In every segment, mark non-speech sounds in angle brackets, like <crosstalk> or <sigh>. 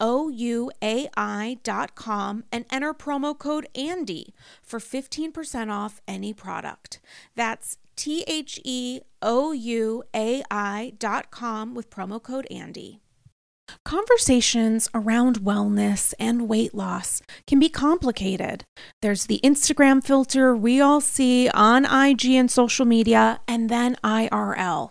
ouai.com and enter promo code ANDY for 15% off any product. That's T H E O U A I.com with promo code ANDY. Conversations around wellness and weight loss can be complicated. There's the Instagram filter we all see on IG and social media, and then IRL.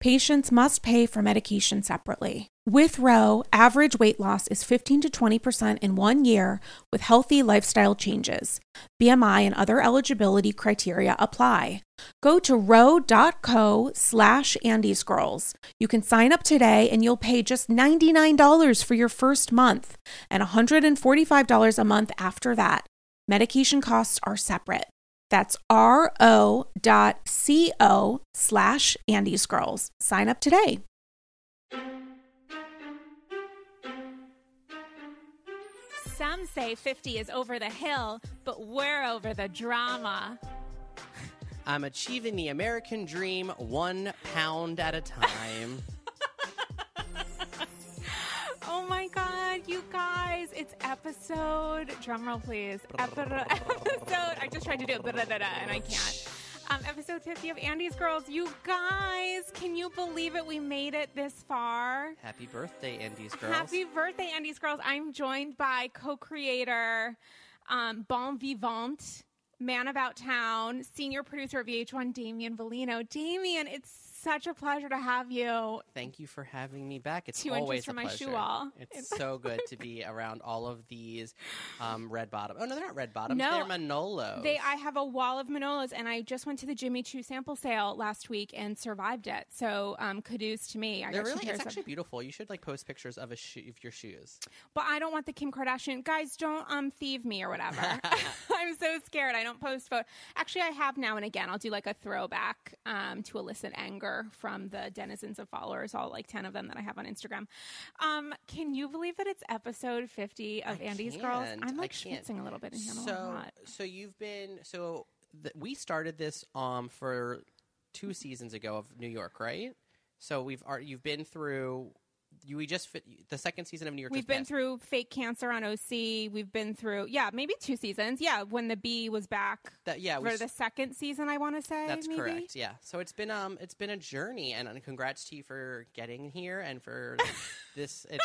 Patients must pay for medication separately. With Ro, average weight loss is 15 to 20% in one year with healthy lifestyle changes. BMI and other eligibility criteria apply. Go to ro.co slash andysgirls. You can sign up today and you'll pay just $99 for your first month and $145 a month after that. Medication costs are separate. That's ro.co slash andysgirls. Sign up today. Some say 50 is over the hill, but we're over the drama. I'm achieving the American dream one pound at a time. <laughs> Oh my god, you guys, it's episode drumroll please. Episode I just tried to do it and I can't. Um, episode 50 of Andy's Girls. You guys, can you believe it? We made it this far. Happy birthday, Andy's Girls. Happy birthday, Andy's Girls. I'm joined by co creator, um, Bon Vivant, Man About Town, senior producer of VH1, Damien Volino. Damien, it's such a pleasure to have you. Thank you for having me back. It's Two always inches from a my pleasure. shoe wall. It's so <laughs> good to be around all of these um, red bottom. Oh no, they're not red bottoms. No, they're Manolos. They, I have a wall of Manolos, and I just went to the Jimmy Choo sample sale last week and survived it. So, um, kudos to me. I They're really. It's actually beautiful. You should like post pictures of a shoe of your shoes. But I don't want the Kim Kardashian guys. Don't um thieve me or whatever. <laughs> <laughs> I'm so scared. I don't post photo. Actually, I have now and again. I'll do like a throwback um to elicit anger from the denizens of followers, all like ten of them that I have on Instagram. Um, can you believe that it's episode 50 of I Andy's Girls? can't. I'm like can't. a little bit in here. I'm a So, so you've been so th- we started this um for two seasons ago of New York, right? So we've ar- you've been through. We just fit, the second season of New York. We've been passed. through fake cancer on OC. We've been through, yeah, maybe two seasons. Yeah, when the bee was back that. Yeah, for s- the second season, I want to say. That's maybe. correct. Yeah. So it's been um it's been a journey, and, and congrats to you for getting here and for <laughs> this. It's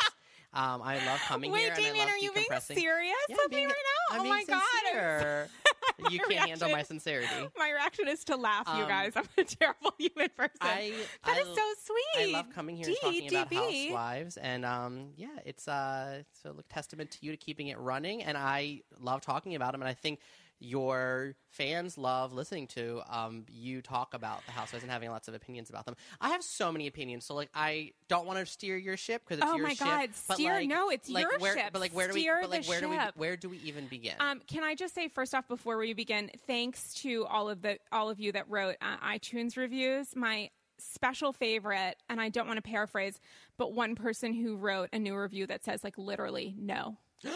um I love coming Wait, here. I Damien, are you being serious Yeah, with being- me right now? I'm oh my god! <laughs> <laughs> You can't handle my sincerity. My reaction is to laugh, you Um, guys. <laughs> I'm a terrible human person. I That I, is so sweet. I love coming here and D, talking about housewives, and um, yeah, it's uh, a look- testament to you to keeping it running, and I love talking about them, and I think your fans love listening to um, you talk about the housewives and having lots of opinions about them. I have so many opinions, so like I don't want to steer your ship because it's Oh your my ship. God, but, steer- like- no, it's like your where, ship. But like where do we? Steer But like where do we? ship. Where do we even begin? Um, can I just say first off before we begin, thanks to all of the all of you that wrote uh, iTunes reviews. My special favorite, and I don't want to paraphrase, but one person who wrote a new review that says like literally no. <gasps> <laughs>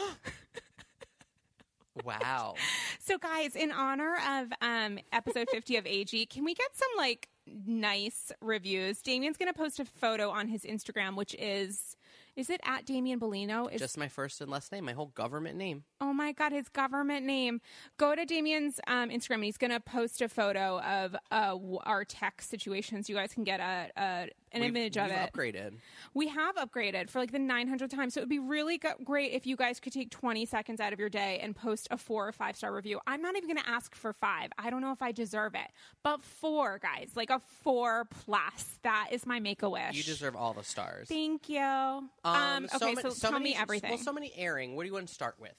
wow. <laughs> So, guys, in honor of um, episode 50 of AG, can we get some like nice reviews? Damien's going to post a photo on his Instagram, which is, is it at Damien Bellino? Is, Just my first and last name, my whole government name. oh my God, his government name. Go to Damien's um, Instagram and he's going to post a photo of uh, our tech situations. You guys can get a, a an We've- image of it. Upgraded. We have upgraded for like the 900th time. So it would be really go- great if you guys could take 20 seconds out of your day and post a four or five star review. I'm not even going to ask for five. I don't know if I deserve it, but four, guys, like a four plus. That is my make a wish. You deserve all the stars. Thank you. Um, so okay, ma- so, tell many, me everything. Well, so many airing. What do you want to start with?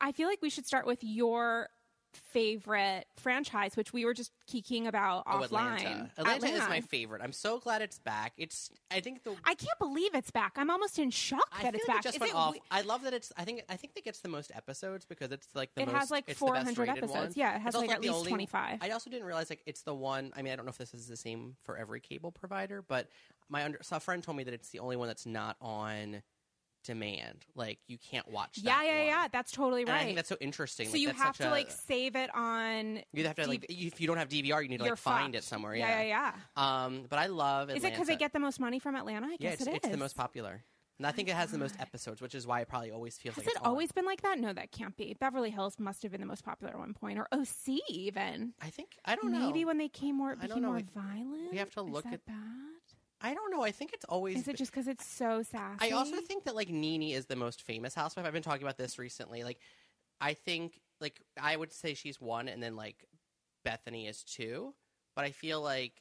I feel like we should start with your favorite franchise, which we were just geeking about Oh, offline. Atlanta. Atlanta is my favorite. I'm so glad it's back. It's. I think the. I can't believe it's back. I'm almost in shock I that it's like back. it just Is went it off. we- I love that it's. I think. I think it gets the most episodes because it's like the It most. has, like, it's the best 400 episodes. one. Yeah, it has, also, like, at least only- 25. I also didn't realize like it's the one. I mean, I don't know if this is the same for every cable provider, but my under, so a friend told me that it's the only one that's not on demand. Like you can't watch. yeah, that yeah, one. yeah. That's totally And right. I think that's so interesting. so like, you have to a- like save it on. You have to like if you don't have DVR, you need to like find it somewhere. Yeah, Yeah, yeah, Um, but I love. Is it because they get the most money from Atlanta? I Yeah, it's, it it's the most popular. And I think it has the most episodes, which is why it probably always feels Has like it it's on. always been like that? No, that can't be. Beverly Hills must have been the most popular at one point, or OC even. I think I don't know. Maybe when they came more, it I don't became know. more We- violent. we have to look that at- bad. I don't know. I think it's always. Is it just because it's so sassy? I also think that like Nene is the most famous housewife. I've been talking about this recently. Like, I think like I would say she's one, and then like Bethenny is two. But I feel like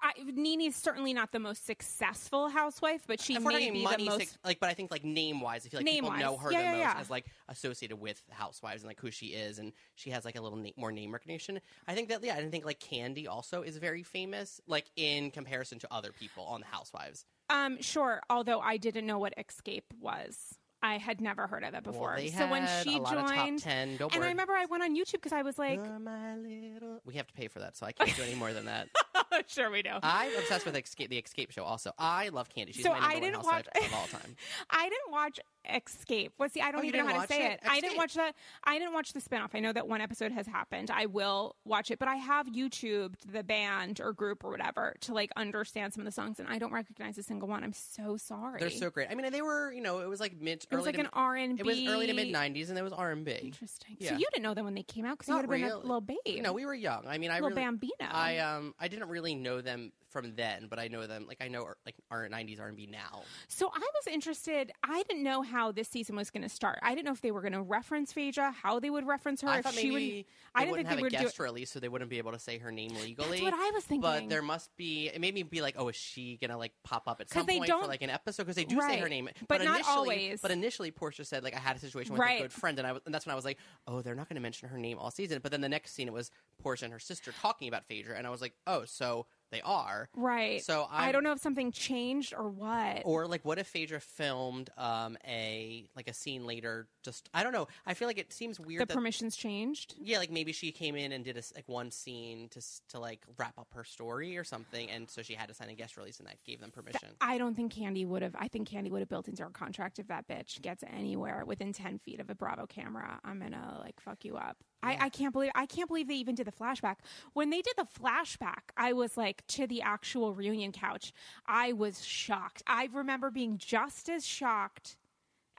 I, Nene's certainly not the most successful housewife, but she may be money, the most. six- like, but I think like name wise, I feel like people know her Yeah, the yeah, most yeah. as like associated with housewives and like who she is, and she has like a little na- more name recognition. I think that yeah, I think like Kandi also is very famous, like in comparison to other people on the Housewives. Um, sure. Although I didn't know what Xscape was. I had never heard of it before. Well, so when she joined, ten and Billboard. I remember I went on YouTube because I was like, You're my little- <laughs> We have to pay for that, so I can't do any more than that. <laughs> <laughs> sure we do. I'm obsessed with Xscape, the Xscape show. Also, I love Kandi. She's So my number I didn't housewife watch- of all time. <laughs> I didn't watch Xscape. What's the? I don't Oh, even know how to say it? it. I didn't watch that. I didn't watch the spinoff. I know that one episode has happened. I will watch it, but I have YouTubed the band or group or whatever to like understand some of the songs, and I don't recognize a single one. I'm so sorry. They're so great. I mean, they were you know it was like mid. It was early like to, an R and B. It was early to mid '90s, and there was R and B. Interesting. Yeah. So you didn't know them when they came out because you would have been a little babe. No, we were young. I mean, I little really, bambino. I um, I didn't really know them from then, but I know them. Like I know er, like our '90s R&B now. So I was interested. I didn't know how this season was going to start. I didn't know if they were going to reference Phaedra, how they would reference her. I if thought she maybe would. they I didn't wouldn't think they have would a do guest it. release, so they wouldn't be able to say her name legally. That's what I was thinking. But there must be. It made me be like, oh, is she gonna like pop up at some they point for like an episode? Because they do say her name, But not initially, always. But initially, Porsha said like I had a situation with Right. a good friend, and I was, and that's when I was like, oh, they're not going to mention her name all season. But then the next scene, it was Porsha and her sister talking about Phaedra, and I was like, oh, so they are. Right. So I I'm- don't know if something changed or what. Or like, what if Phaedra filmed um, a like a scene later? Just I don't know. I feel like it seems weird the that permissions changed. yeah, like maybe she came in and did a, like one scene to to like wrap up her story or something, and so she had to sign a guest release, and that gave them permission. I don't think Kandi would have. I think Kandi would have built into her contract if that bitch gets anywhere within ten feet of a Bravo camera. I'm gonna like fuck you up. I, I can't believe I can't believe they even did the flashback. When they did the flashback, I was like to the actual reunion couch. I was shocked. I remember being just as shocked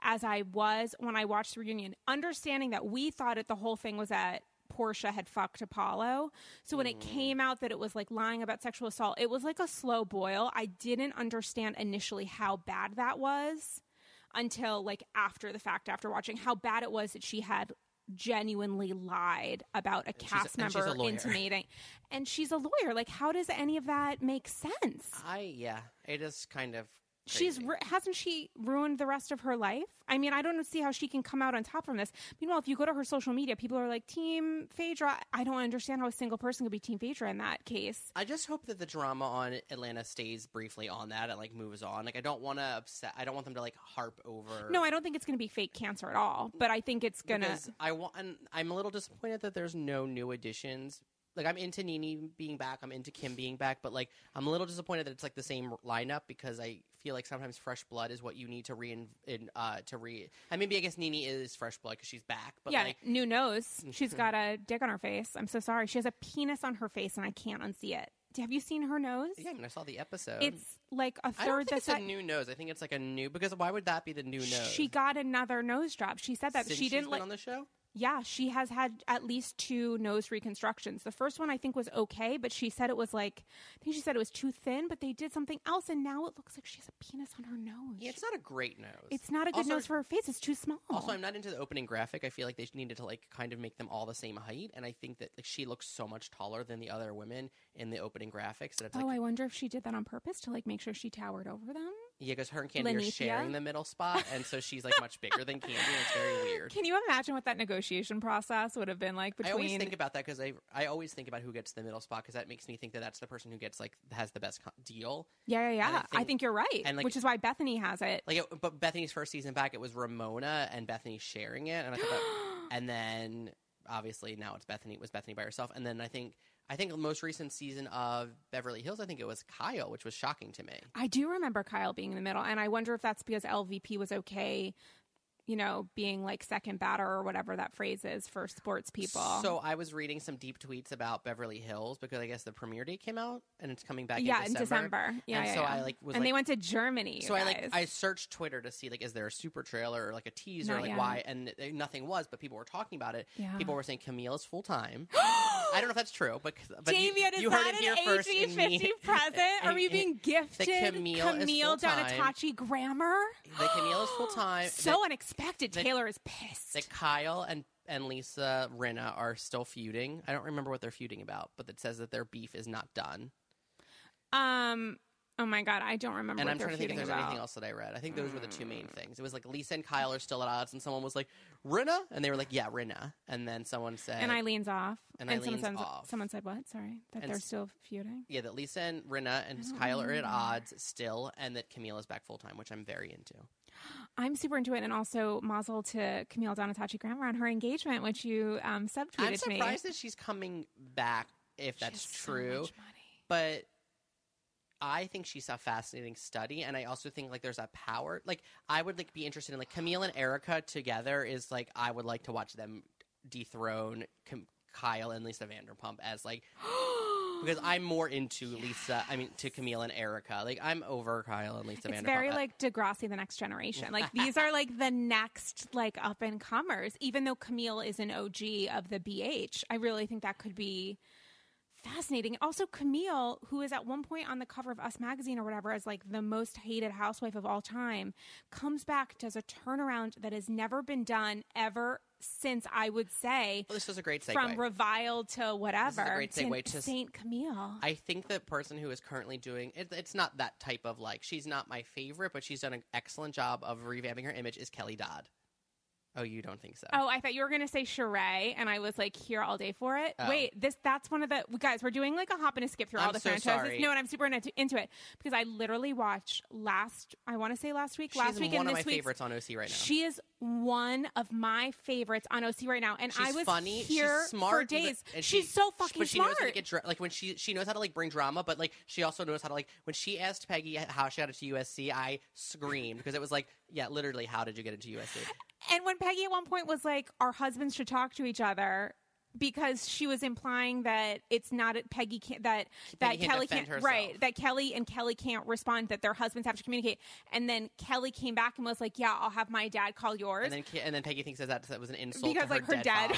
as I was when I watched the reunion, understanding that we thought it the whole thing was that Porsha had fucked Apollo. So when it mm. came out that it was like lying about sexual assault, it was like a slow boil. I didn't understand initially how bad that was until like after the fact, after watching how bad it was that she had genuinely lied about a she's- cast and she's member <laughs> intimating. And she's a lawyer. Like, how does any of that make sense? I yeah, it is kind of. She's crazy. ru- hasn't she ruined the rest of her life? I mean, I don't see how she can come out on top from this. Meanwhile, if you go to her social media, people are like Team Phaedra. I don't understand how a single person could be Team Phaedra in that case. I just hope that the drama on Atlanta stays briefly on that and like moves on. Like I don't want to upset. I don't want them to like harp over. No, I don't think it's going to be fake cancer at all. But I think it's gonna. because I want. I'm a little disappointed that there's no new additions. Like I'm into Nene being back. I'm into Kim being back. But like I'm a little disappointed that it's like the same lineup because I feel like sometimes fresh blood is what you need to re in, uh to re. And maybe I guess Nene is fresh blood because she's back. But yeah, like new nose. <laughs> She's got a dick on her face. I'm so sorry. She has a penis on her face, and I can't unsee it. Have you seen her nose? yeah, I mean I saw the episode. It's like a I third it's a new nose. I think it's like a new because why would that be the new nose? She got another nose job. She said that Since she didn't like. on the show. Yeah, she has had at least two nose reconstructions. The first one I think was okay, but she said it was like I think she said it was too thin, but they did something else and now it looks like she has a penis on her nose. Yeah, it's not a great nose. It's not a good Also- nose for her face. It's too small. Also, I'm not into the opening graphic. I feel like they needed to like kind of make them all the same height, and I think that like she looks so much taller than the other women in the opening graphics that it's oh, like oh, I wonder if she did that on purpose to like make sure she towered over them. Yeah, because her and Kandi are sharing the middle spot, and so she's like much bigger than Kandi, and it's very <laughs> weird. Can you imagine what that negotiation process would have been like Between I always think about that because I I always think about who gets the middle spot because that makes me think that that's the person who gets like has the best deal. yeah, yeah, and I yeah. I think, think- you're right. and, like- which is why Bethenny has it. Like, it, but Bethenny's first season back, it was Ramona and Bethenny sharing it, and I thought that, <gasps> and then obviously now it's Bethenny. It was Bethenny by herself, and then I think I think the most recent season of Beverly Hills, I think it was Kyle, which was shocking to me. I do remember Kyle being in the middle, and I wonder if that's because LVP was okay, you know, being like second batter or whatever that phrase is for sports people. So I was reading some deep tweets about Beverly Hills because I guess the premiere date came out and it's coming back. yeah, in December. Yeah, and yeah, so yeah. I like was and like, they went to Germany. so you I like. I searched Twitter to see like is there a super trailer or like a teaser Not like yet. why and nothing was but people were talking about it. Yeah. People were saying Camille is full time. <gasps> I don't know if that's true, but but you- is you, heard that it here an first AG in me. fifty present? <laughs> Are we and being gifted Camille is Camille full-time. Donatacci Grammer? The Camille is full time. <gasps> So unexpected. That- Taylor is pissed. that Kyle and and Lisa Rinna are still feuding. I don't remember what they're feuding about, but it says that their beef is not done. um. Oh my god, I don't remember. And I'm trying to think if there's anything else that I read. I think those were the two main things. It was like Lisa and Kyle are still at odds, and someone was like, Rinna? And they were like, yeah, Rinna. And then someone said, And Eileen's off. And someone Eileen's said, off. someone said what? Sorry, that And they're still feuding. yeah, that Lisa and Rinna and Kyle are at odds still, and that Camille is back full time, which I'm very into. I'm super into it, and also mazel to Camille Donatacci Grammer on her engagement, which you um, subtweeted I'm to me. surprised that she's coming back, if She that's has so true. much money. but I think she's a fascinating study, and I also think like there's a power. Like I would like be interested in like Camille and Erika together is like I would like to watch them dethrone Kyle and Lisa Vanderpump as like <gasps> <gasps> <gasps> because mm. I'm more into Lisa. I mean to Camille and Erika. Like I'm over Kyle and Lisa It's very like Degrassi, the next generation. Like <laughs> these are like the next like up and comers. Even though Camille is an OG of the BH, I really think that could be fascinating. Also, Camille, who is at one point on the cover of Us magazine or whatever as like the most hated housewife of all time, comes back, does a turnaround that has never been done ever since I would say Well, this was a great segue. from reviled to whatever great segue to s- Saint Camille. I think the person who is currently doing it, it's not that type of like she's not my favorite, but she's done an excellent job of revamping her image. Is Kelly Dodd? Oh, you don't think so? Oh, I thought you were going to say Sheree, and I was like here all day for it. Oh. Wait, this that's one of the guys. We're doing like a hop and a skip through all I'm the so franchises. sorry. No, and I'm super into, into it because I literally watched last. I want to say last week, she's last week, one and of this my week. favorites on OC right now. She is one of my favorites on OC right now, and she's I was funny. here she's smart. for days. and she's she- so fucking but she smart. knows how to get dra- like when she she knows how to like bring drama, but like she also knows how to like when she asked Peggy how she got into USC, I screamed because it was like, yeah, literally, how did you get into USC? And when Peggy at one point was like, "Our husbands should talk to each other," because she was implying that it's not Peggy can't that that can't Kelly can't herself. right that Kelly and Kelly can't respond that their husbands have to communicate and then Kelly came back and was like yeah I'll have my dad call yours And then, and then Peggy thinks that that was an insult Because, her, like, her dad-.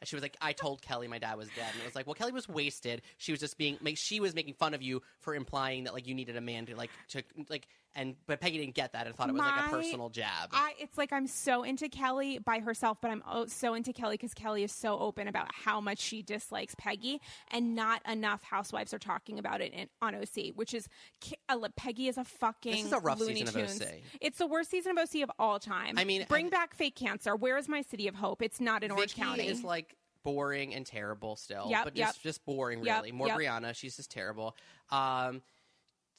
And she was like, "I told Kelly my dad was dead," and it was like, "Well, Kelly was wasted. She was just being, make, she was making fun of you for implying that like you needed a man to like to like." And but Peggy didn't get that and thought it was like a personal jab. I, it's like I'm so into Kelly by herself, but I'm so into Kelly because Kelly is so open about how much she dislikes Peggy, and not enough housewives are talking about it in, on OC, which is Peggy is a fucking. This is a rough Looney season of OC. It's the worst season of OC of all time. I mean, bring and- back fake cancer. Where is my city of hope? It's not in Orange County. is like boring and terrible still, Yep, but yep. just just boring Yep, really. More yep. Brianna, she's just terrible. Um,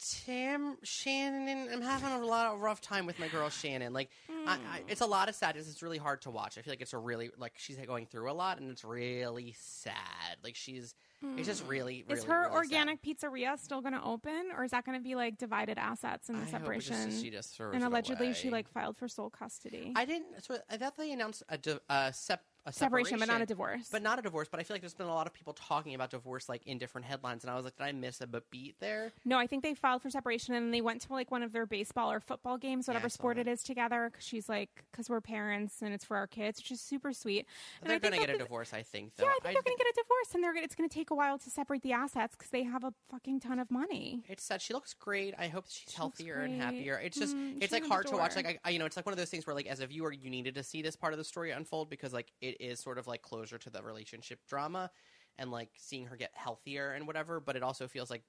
Tim Shannon, I'm having a lot of rough time with my girl Shannon. Like, I, Hmm. I, it's a lot of sadness. It's really hard to watch. I feel like it's a really like she's going through a lot, and it's really sad. Like she's, it's just really, really is her really organic pizzeria still going to open, or is that going to be like divided assets in the sad. I separation? just- she just throws and allegedly, she like filed for sole custody. I didn't. So I thought they announced a, a, sep, a Separation, separation, but not a divorce. But not a divorce. But I feel like there's been a lot of people talking about divorce, like in different headlines, and I was like, did I miss a beat there? No, I think they filed for separation and then they went to like one of their baseball or football games, whatever saw sport that. it is, together. Cause she's like, because we're parents and it's for our kids, which is super sweet. And They're I think gonna get a divorce, I think. Though. Yeah, I think they're going to get a divorce, and they're gonna, it's going to take a while to separate the assets because they have a fucking ton of money. It's sad. She looks great. I hope she's looks healthier and happier. It's just, Mm, it's like hard to watch. Like, I, I, you know, it's like one of those things where, like, as a viewer, you needed to see this part of the story unfold because, like, it is sort of like closure to the relationship drama, and like seeing her get healthier and whatever. But it also feels like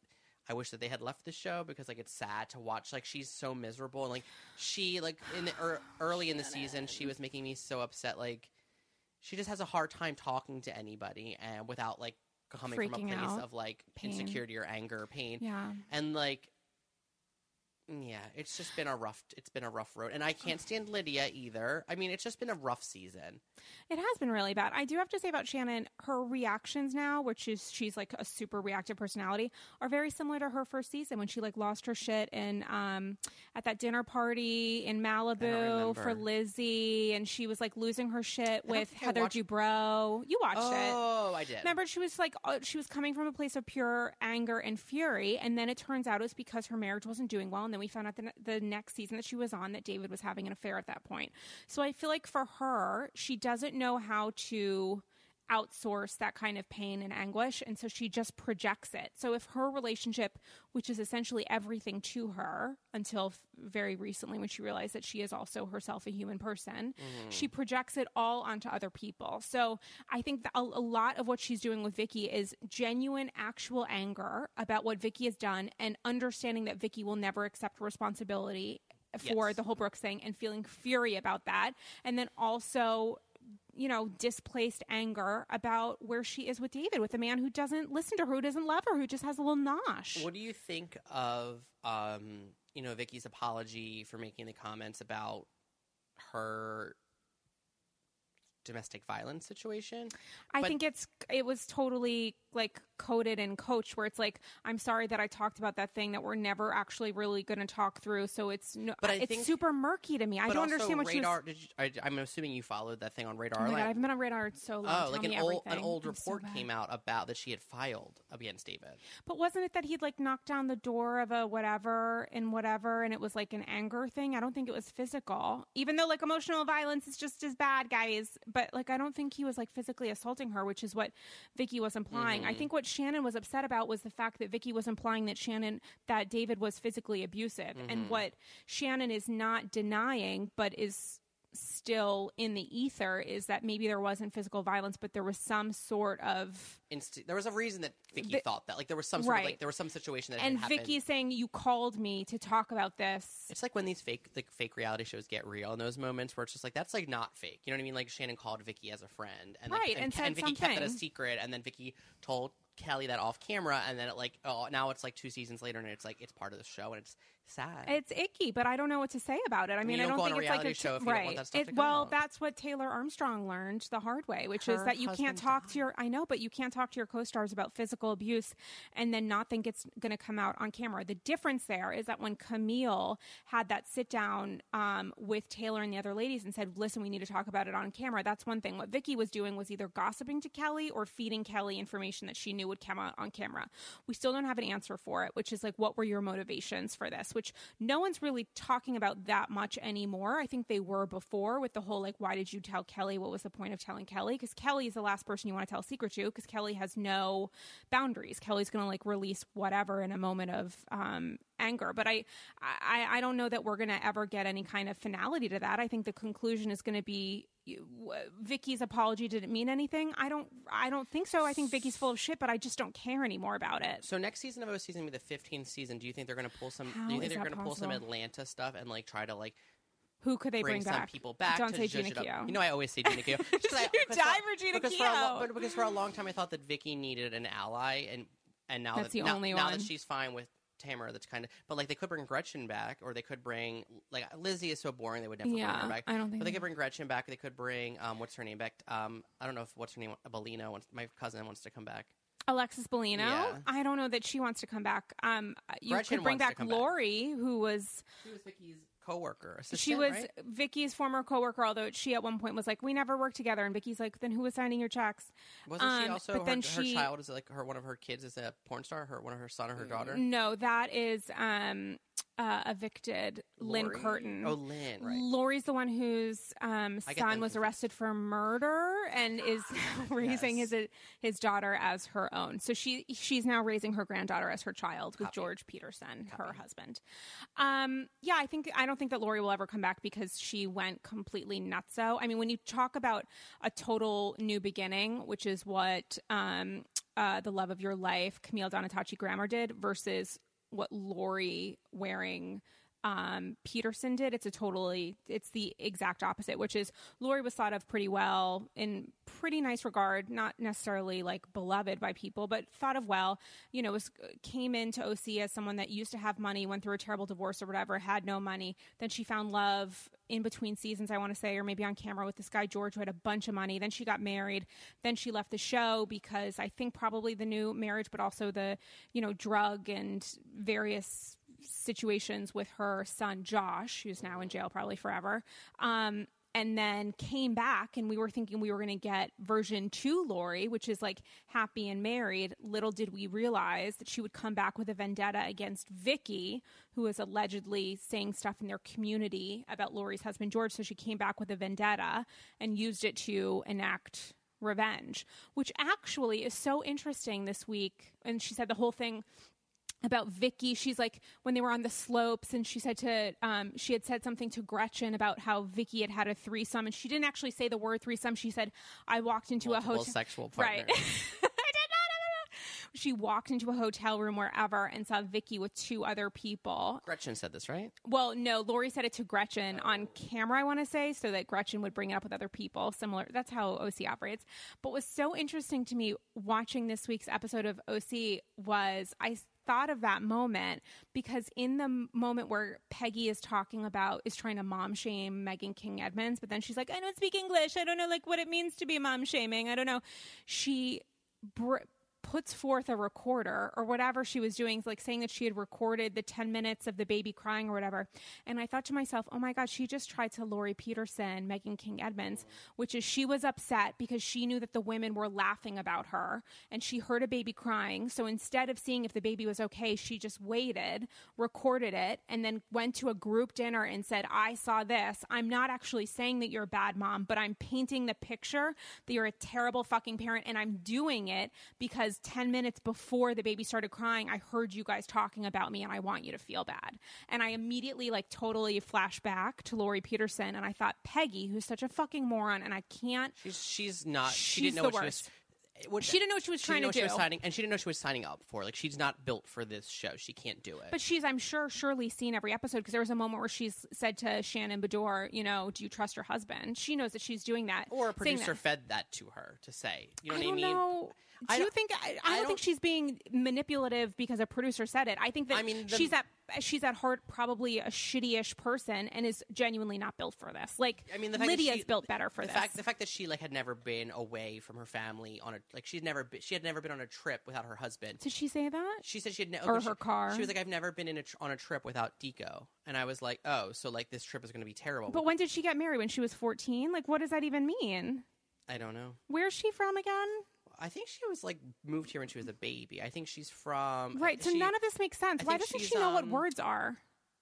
I wish that they had left the show because, like, it's sad to watch. Like, she's so miserable, and like, she like in the er, early in the season, she was making me so upset. Like, she just has a hard time talking to anybody and without like coming from a place out. of like Pain. insecurity or anger or pain Yeah. and like yeah it's just been a rough it's been a rough road and i can't stand lydia either i mean it's just been a rough season It has been really bad. I do have to say about Shannon, her reactions now, which is she's like a super reactive personality, are very similar to her first season when she like lost her shit and um at that dinner party in Malibu for. Lizzie, and she was like losing her shit with Heather watched- Dubrow. You watched it. oh i did Remember, she was like, uh, she was coming from a place of pure anger and fury, and then it turns out it was because her marriage wasn't doing well, and then we found out the, the next season that she was on that David was having an affair at that point. So I feel like for her, she doesn't know how to outsource that kind of pain and anguish, and so she just projects it. So if her relationship, which is essentially everything to her until f- very recently when she realized that she is also herself a human person, mm-hmm. she projects it all onto other people. So I think that a, a lot of what she's doing with Vicki is genuine, actual anger about what Vicki has done and understanding that Vicki will never accept responsibility for Yes. the whole Brooks thing and feeling fury about that. And then also you know, displaced anger about where she is with David, with a man who doesn't listen to her, who doesn't love her, who just has a little nosh. what do you think of um you know vicki's apology for making the comments about her domestic violence situation I but- think it's it was totally like coded and coached where it's like I'm sorry that I talked about that thing that we're never actually really going to talk through so it's no But I it's think- super murky to me. I don't understand what radar she was did you, I, i'm assuming you followed that thing on radar Oh my like- god, I've been on radar so long. Oh, like an old an old I'm so report bad. came out about that she had filed against David. But wasn't it that he'd like knocked down the door of a whatever and whatever and it was like an anger thing? I don't think it was physical. Even though like emotional violence is just as bad, guys. But like I don't think he was like physically assaulting her, which is what Vicki was implying. I mm-hmm. think what Shannon was upset about was the fact that Vicki was implying that Shannon that David was physically abusive. And mm-hmm. what Shannon is not denying but is still in the ether is that maybe there wasn't physical violence, but there was some sort of Inst- there was a reason that Vicki The- thought that. Like there was some sort of Right. like there was some situation that and. Vicki saying you called me to talk about this. It's like when these fake like fake reality shows get real in those moments where it's just like that's like not fake. You know what I mean? Like Shannon called Vicki as a friend, and like, Right, and, and and Vicki kept it a secret, and then Vicki told Kelly that off camera, and then it like oh now it's like two seasons later, and it's like it's part of the show, and it's sad. It's icky, but I don't know what to say about it. I mean, I don't don't go on think a it's like a show if you don't right. want that stuff It- come well, out. that's what Taylor Armstrong learned the hard way, which Her is that you can't talk to your. I know, but you can't talk to your co-stars about physical abuse and then not think it's going to come out on camera. The difference there is that when Camille had that sit down um, with Taylor and the other ladies and said, "Listen, we need to talk about it on camera." That's one thing. What Vicki was doing was either gossiping to Kelly or feeding Kelly information that she knew would come out on camera. We still don't have an answer for it, which is like, what were your motivations for this? Which no one's really talking about that much anymore. I think they were before with the whole like, why did you tell Kelly? What was the point of telling Kelly? Because Kelly is the last person you want to tell a secret to because Kelly has no boundaries. Kelly's going to like release whatever in a moment of um, anger. But I, I, I don't know that we're going to ever get any kind of finality to that. I think the conclusion is going to be Vicki's apology didn't mean anything. I don't, I don't think so. I think Vicki's full of shit, but I just don't care anymore about it. So next season of OC is gonna be the 15th season. Do you think they're gonna pull some? How do you think they're gonna pull some? Atlanta stuff and like try to like Who could they bring, bring, some back? people back? Don't to say Gina? Keogh. You know I always say Gina Keogh. <laughs> I- You because die for- Gina because For lo- because for a long time I thought that Vicki needed an ally, and and now That's that the now, only now one. that she's fine with. Tamara, that's kind of, but like they could bring Gretchen back, or they could bring like Lizzie is so boring they would never bring her back. I don't think But they they- could bring Gretchen back. They could bring um, what's her name back? Um, I don't know if what's her name. Belina wants my cousin wants to come back. Alexis Bellino. Yeah. I don't know that she wants to come back. Um, you Gretchen could bring back come back. Lauri, who was She was Vicki's coworker. Assistant, she was right? Vicki's former coworker. Although she at one point was like, "We never worked together," and Vicki's like, "Then who was signing your checks?" Wasn't she Um, also but her, then her she- child is like her one of her kids is a porn star? Her one of her son or her daughter? No, that is um, uh, evicted Lynne Lauri? Curtin. Oh, Lynne, right. Lauri's the one whose um, son was arrested for murder and is <gasps> <laughs> raising Yes. his his daughter as her own. So she she's now raising her granddaughter as her child with George Peterson, her husband. Um, yeah, I think I don't think that Lauri will ever come back because she went completely nutso. I mean, when you talk about a total new beginning, which is what um, uh, the love of your life, Camille Donatacci Grammer did, versus what Lauri Waring um, Peterson did. It's a totally, it's the exact opposite, which is Lauri was thought of pretty well in pretty nice regard, not necessarily like beloved by people, but thought of well. You know, was came into OC as someone that used to have money, went through a terrible divorce or whatever, had no money. Then she found love in between seasons, I want to say, or maybe on camera with this guy George who had a bunch of money. Then she got married. Then she left the show because I think probably the new marriage, but also the you know drug and various situations with her son Josh, who's now in jail probably forever. Um, and then came back, and we were thinking we were going to get version two Lauri, which is like happy and married. Little did we realize that she would come back with a vendetta against Vicki, who was allegedly saying stuff in their community about Lauri's husband George. So she came back with a vendetta and used it to enact revenge, which actually is so interesting this week. And she said the whole thing about Vicki. She's like when they were on the slopes, and she said to um, she had said something to Gretchen about how Vicki had had a threesome, and she didn't actually say the word threesome. She said, "I walked into Multiple a hotel, sexual right." <laughs> did not. She walked into a hotel room wherever and saw Vicki with two other people. Gretchen said this, right? Well, no, Lauri said it to Gretchen on camera, I want to say, so that Gretchen would bring it up with other people. Similar, that's how OC operates. But what's so interesting to me watching this week's episode of OC was I thought of that moment because in the moment where Peggy is talking about, is trying to mom shame Megan King Edmonds, but then she's like, I don't speak English. I don't know like what it means to be mom shaming. I don't know. She. Br- puts forth a recorder or whatever she was doing, like saying that she had recorded the 10 minutes of the baby crying or whatever. And I thought to myself, oh my God, she just tried to Lauri Peterson, Megan King Edmonds, which is she was upset because she knew that the women were laughing about her and she heard a baby crying. So instead of seeing if the baby was okay, she just waited, recorded it, and then went to a group dinner and said, I saw this. I'm not actually saying that you're a bad mom, but I'm painting the picture that you're a terrible fucking parent and I'm doing it because 10 minutes before the baby started crying, I heard you guys talking about me and I want you to feel bad. And I immediately like totally flashed back to Lauri Peterson and I thought Peggy, who's such a fucking moron and I can't She's she's not. She didn't know the what worst. she was. What- She didn't know what she was she trying didn't know what to she was signing, and she didn't know she was signing up for. Like she's not built for this show. She can't do it. But she's, I'm sure, surely seen every episode because there was a moment where she's said to Shannon Beador, you know, do you trust your husband? She knows that she's doing that. or a saying producer that. fed that to her to say. You know I what don't I mean? know. Do I you don't- think? I, I, don't, don't- think she's being manipulative because a producer said it. I think that I mean, the- she's at she's at heart probably a shitty-ish person and is genuinely not built for this. Like I mean, the fact that Lydia's she- built better for the this. fact the fact that she like had never been away from her family on a like she'd never been, she had never been on a trip without her husband. Did she say that? She said she had ne- Or she- her car. She was like, I've never been in a tr- on a trip without Deco, and I was like, oh, so like this trip is going to be terrible. But when did she get married? When she was 14? Like, what does that even mean? I don't know. Where's she from again? I think she was like moved here when she was a baby. I think she's from Right. So she- none of this makes sense. I Why doesn't she know what um, words are?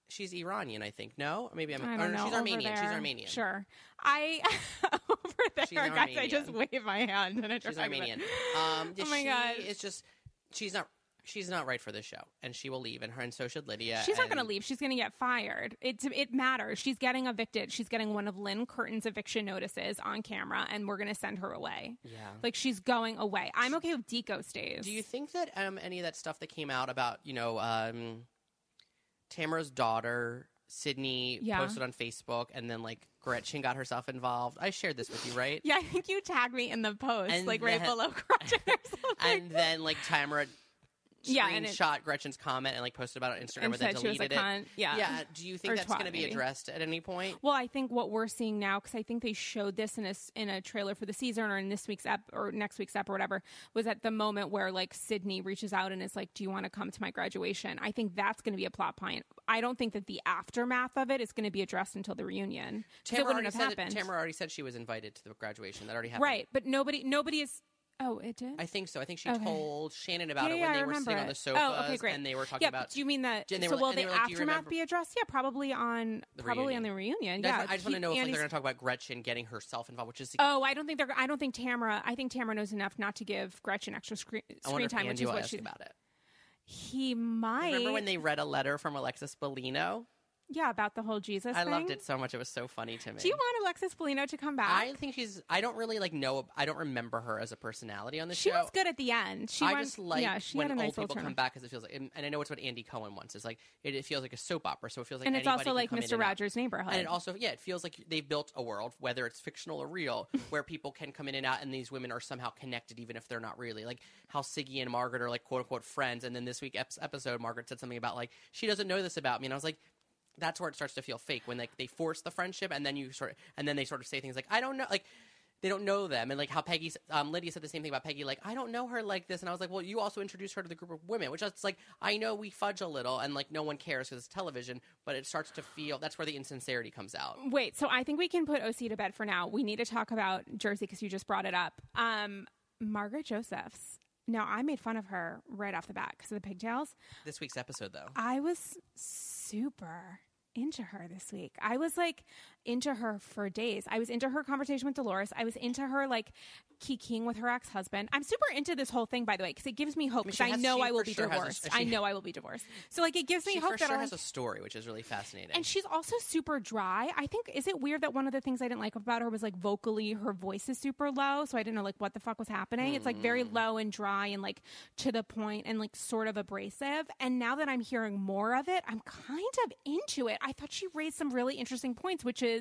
she's Iranian. I think no, maybe I'm. I or don't know. She's Armenian. She's. Armenian. Sure. I <laughs> over there, She's guys. I just Armenian. wave my hand and I She's Armenian. <laughs> Um, Oh my she God. It's just she's not she's not right for this show, and she will leave, and her and so should Lydia. She's not going to leave. She's going to get fired. It it matters. She's getting evicted. She's getting one of Lynne Curtin's eviction notices on camera, and we're going to send her away. Yeah. Like she's going away. I'm okay with Deco stays. Do you think that um, any of that stuff that came out about you know um, Tamara's daughter Sydney Yeah. posted on Facebook, and then like Gretchen got herself involved? I shared this with you, right? <laughs> Yeah, I think you tagged me in the post, And like right below Gretchen or <laughs> something. and then like Tamara Yeah, and it- screenshot Gretchen's comment and like posted about it on Instagram, and but then said she was a deleted it. cunt. Yeah. Yeah. Do you think Or that's twat, going to be maybe. addressed at any point? Well, I think what we're seeing now, because I think they showed this in a s- in a trailer for the season or in this week's ep or next week's ep or whatever, was at the moment where like Sydney reaches out and is like, "Do you want to come to my graduation?" I think that's going to be a plot point. I don't think that the aftermath of it is going to be addressed until the reunion. 'Cause it Tamara wouldn't already, have said happened, Tamara already said she was invited to the graduation. That already happened. right? But nobody, nobody is. Oh, it did. I think so. I think she Okay. told Shannon about yeah, it yeah, when they I were sitting on the sofas oh, okay, great. and they were talking yeah, about do you mean that? and they so were- will the like, aftermath be addressed? Yeah, probably on The probably on reunion. the reunion. That's yeah, what- I just want to he- know if like, they're going to talk about Gretchen getting herself involved, which is Oh, I don't think they're. I don't think Tamara. I think Tamara knows enough not to give Gretchen extra screen, screen time, which is what ask she. about it. He might. Remember when they read a letter from Alexis Bellino? Yeah, about the whole Jesus. I thing? loved it so much. It was so funny to me. Do you want Alexis Bellino to come back? I think she's. I don't really like know. I don't remember her as a personality on the she show. She was good at the end. She I just like yeah, she when had a nice old people turn. come back because it feels like, and, I know it's what Andy Cohen wants. It's like it, it feels like a soap opera, so it feels like and it's anybody also can like Mr. and. Rogers' Neighborhood. And it also, yeah, it feels like they've built a world, whether it's fictional or real, <laughs> where people can come in and out, and these women are somehow connected, even if they're not really. Like how Siggy and Margaret are like quote unquote friends, and then this week episode, Margaret said something about like she doesn't know this about me, and I was like. That's where it starts to feel fake when like they force the friendship and then you sort of and then they sort of say things like I don't know like they don't know them and like how Peggy um, Lydia said the same thing about Peggy like I don't know her like this and I was like well you also introduced her to the group of women which is like I know we fudge a little and like no one cares because it's television but it starts to feel that's where the insincerity comes out Wait, so I think we can put OC to bed for now. We need to talk about Jersey because you just brought it up. Um, Margaret Josephs. Now, I made fun of her right off the bat because of the pigtails. this week's episode though I was super into her this week. I was like into her for days. I was into her conversation with Dolores. I was into her like kikiing with her ex husband. I'm super into this whole thing, by the way, because it gives me hope. mean, Because she I, know I will be sure has a- divorced. she- I know I will be divorced. So like it gives me hope that sure I'll, has a story which is really fascinating and she's also super dry. I think is it weird that one of the things I didn't like about her was like vocally her voice is super low, so I didn't know like what the fuck was happening. It's like very Hmm. low and dry and like to the point and like sort of abrasive. And now that I'm hearing more of it, I'm kind of into it. I thought she raised some really interesting points, which is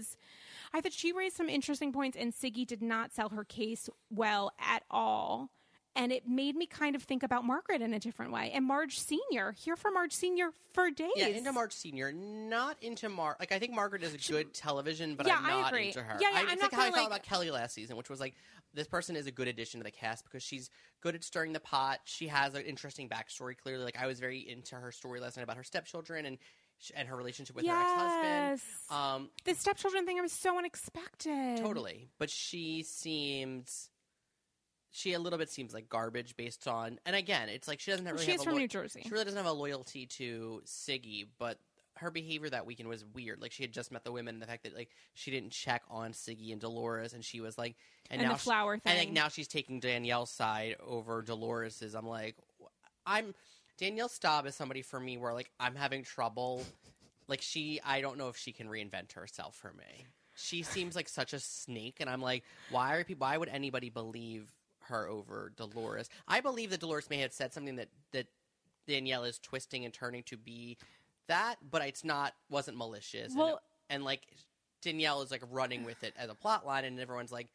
I thought she raised some interesting points and Siggy did not sell her case well at all. And it made me kind of think about Margaret in a different way. And Marge Sr., here for Marge Sr. for days. yeah into Marge Senior not into Mar like I think Margaret is a good television but Yeah, I'm I not agree. into her Yeah, yeah, I, I'm it's not like how I gonna, felt like- about Kelly last season which was like this person is a good addition to the cast because she's good at stirring the pot she has an interesting backstory clearly like I was very into her story last night about her stepchildren and and her relationship with her ex-husband Yes. um The stepchildren thing was so unexpected. Totally. But she seems she a little bit seems like garbage based on and again, it's like she doesn't really She have from lo- New Jersey. She really doesn't have a loyalty to Siggy, but her behavior that weekend was weird. Like she had just met the women, and the fact that like she didn't check on Siggy and Dolores, and she was like, and, And now the she- flower and like now she's taking Danielle's side over Dolores's. I'm like, I'm Danielle Staub is somebody for me where like I'm having trouble. Like she, I don't know if she can reinvent herself for me. She seems like such a snake, and I'm like, why are people? Why would anybody believe her over Dolores. I believe that Dolores may have said something that that Danielle is twisting and turning to be that, but it's not wasn't malicious. and, Well- it- and like Danielle is like running with it as a plot line, and everyone's like,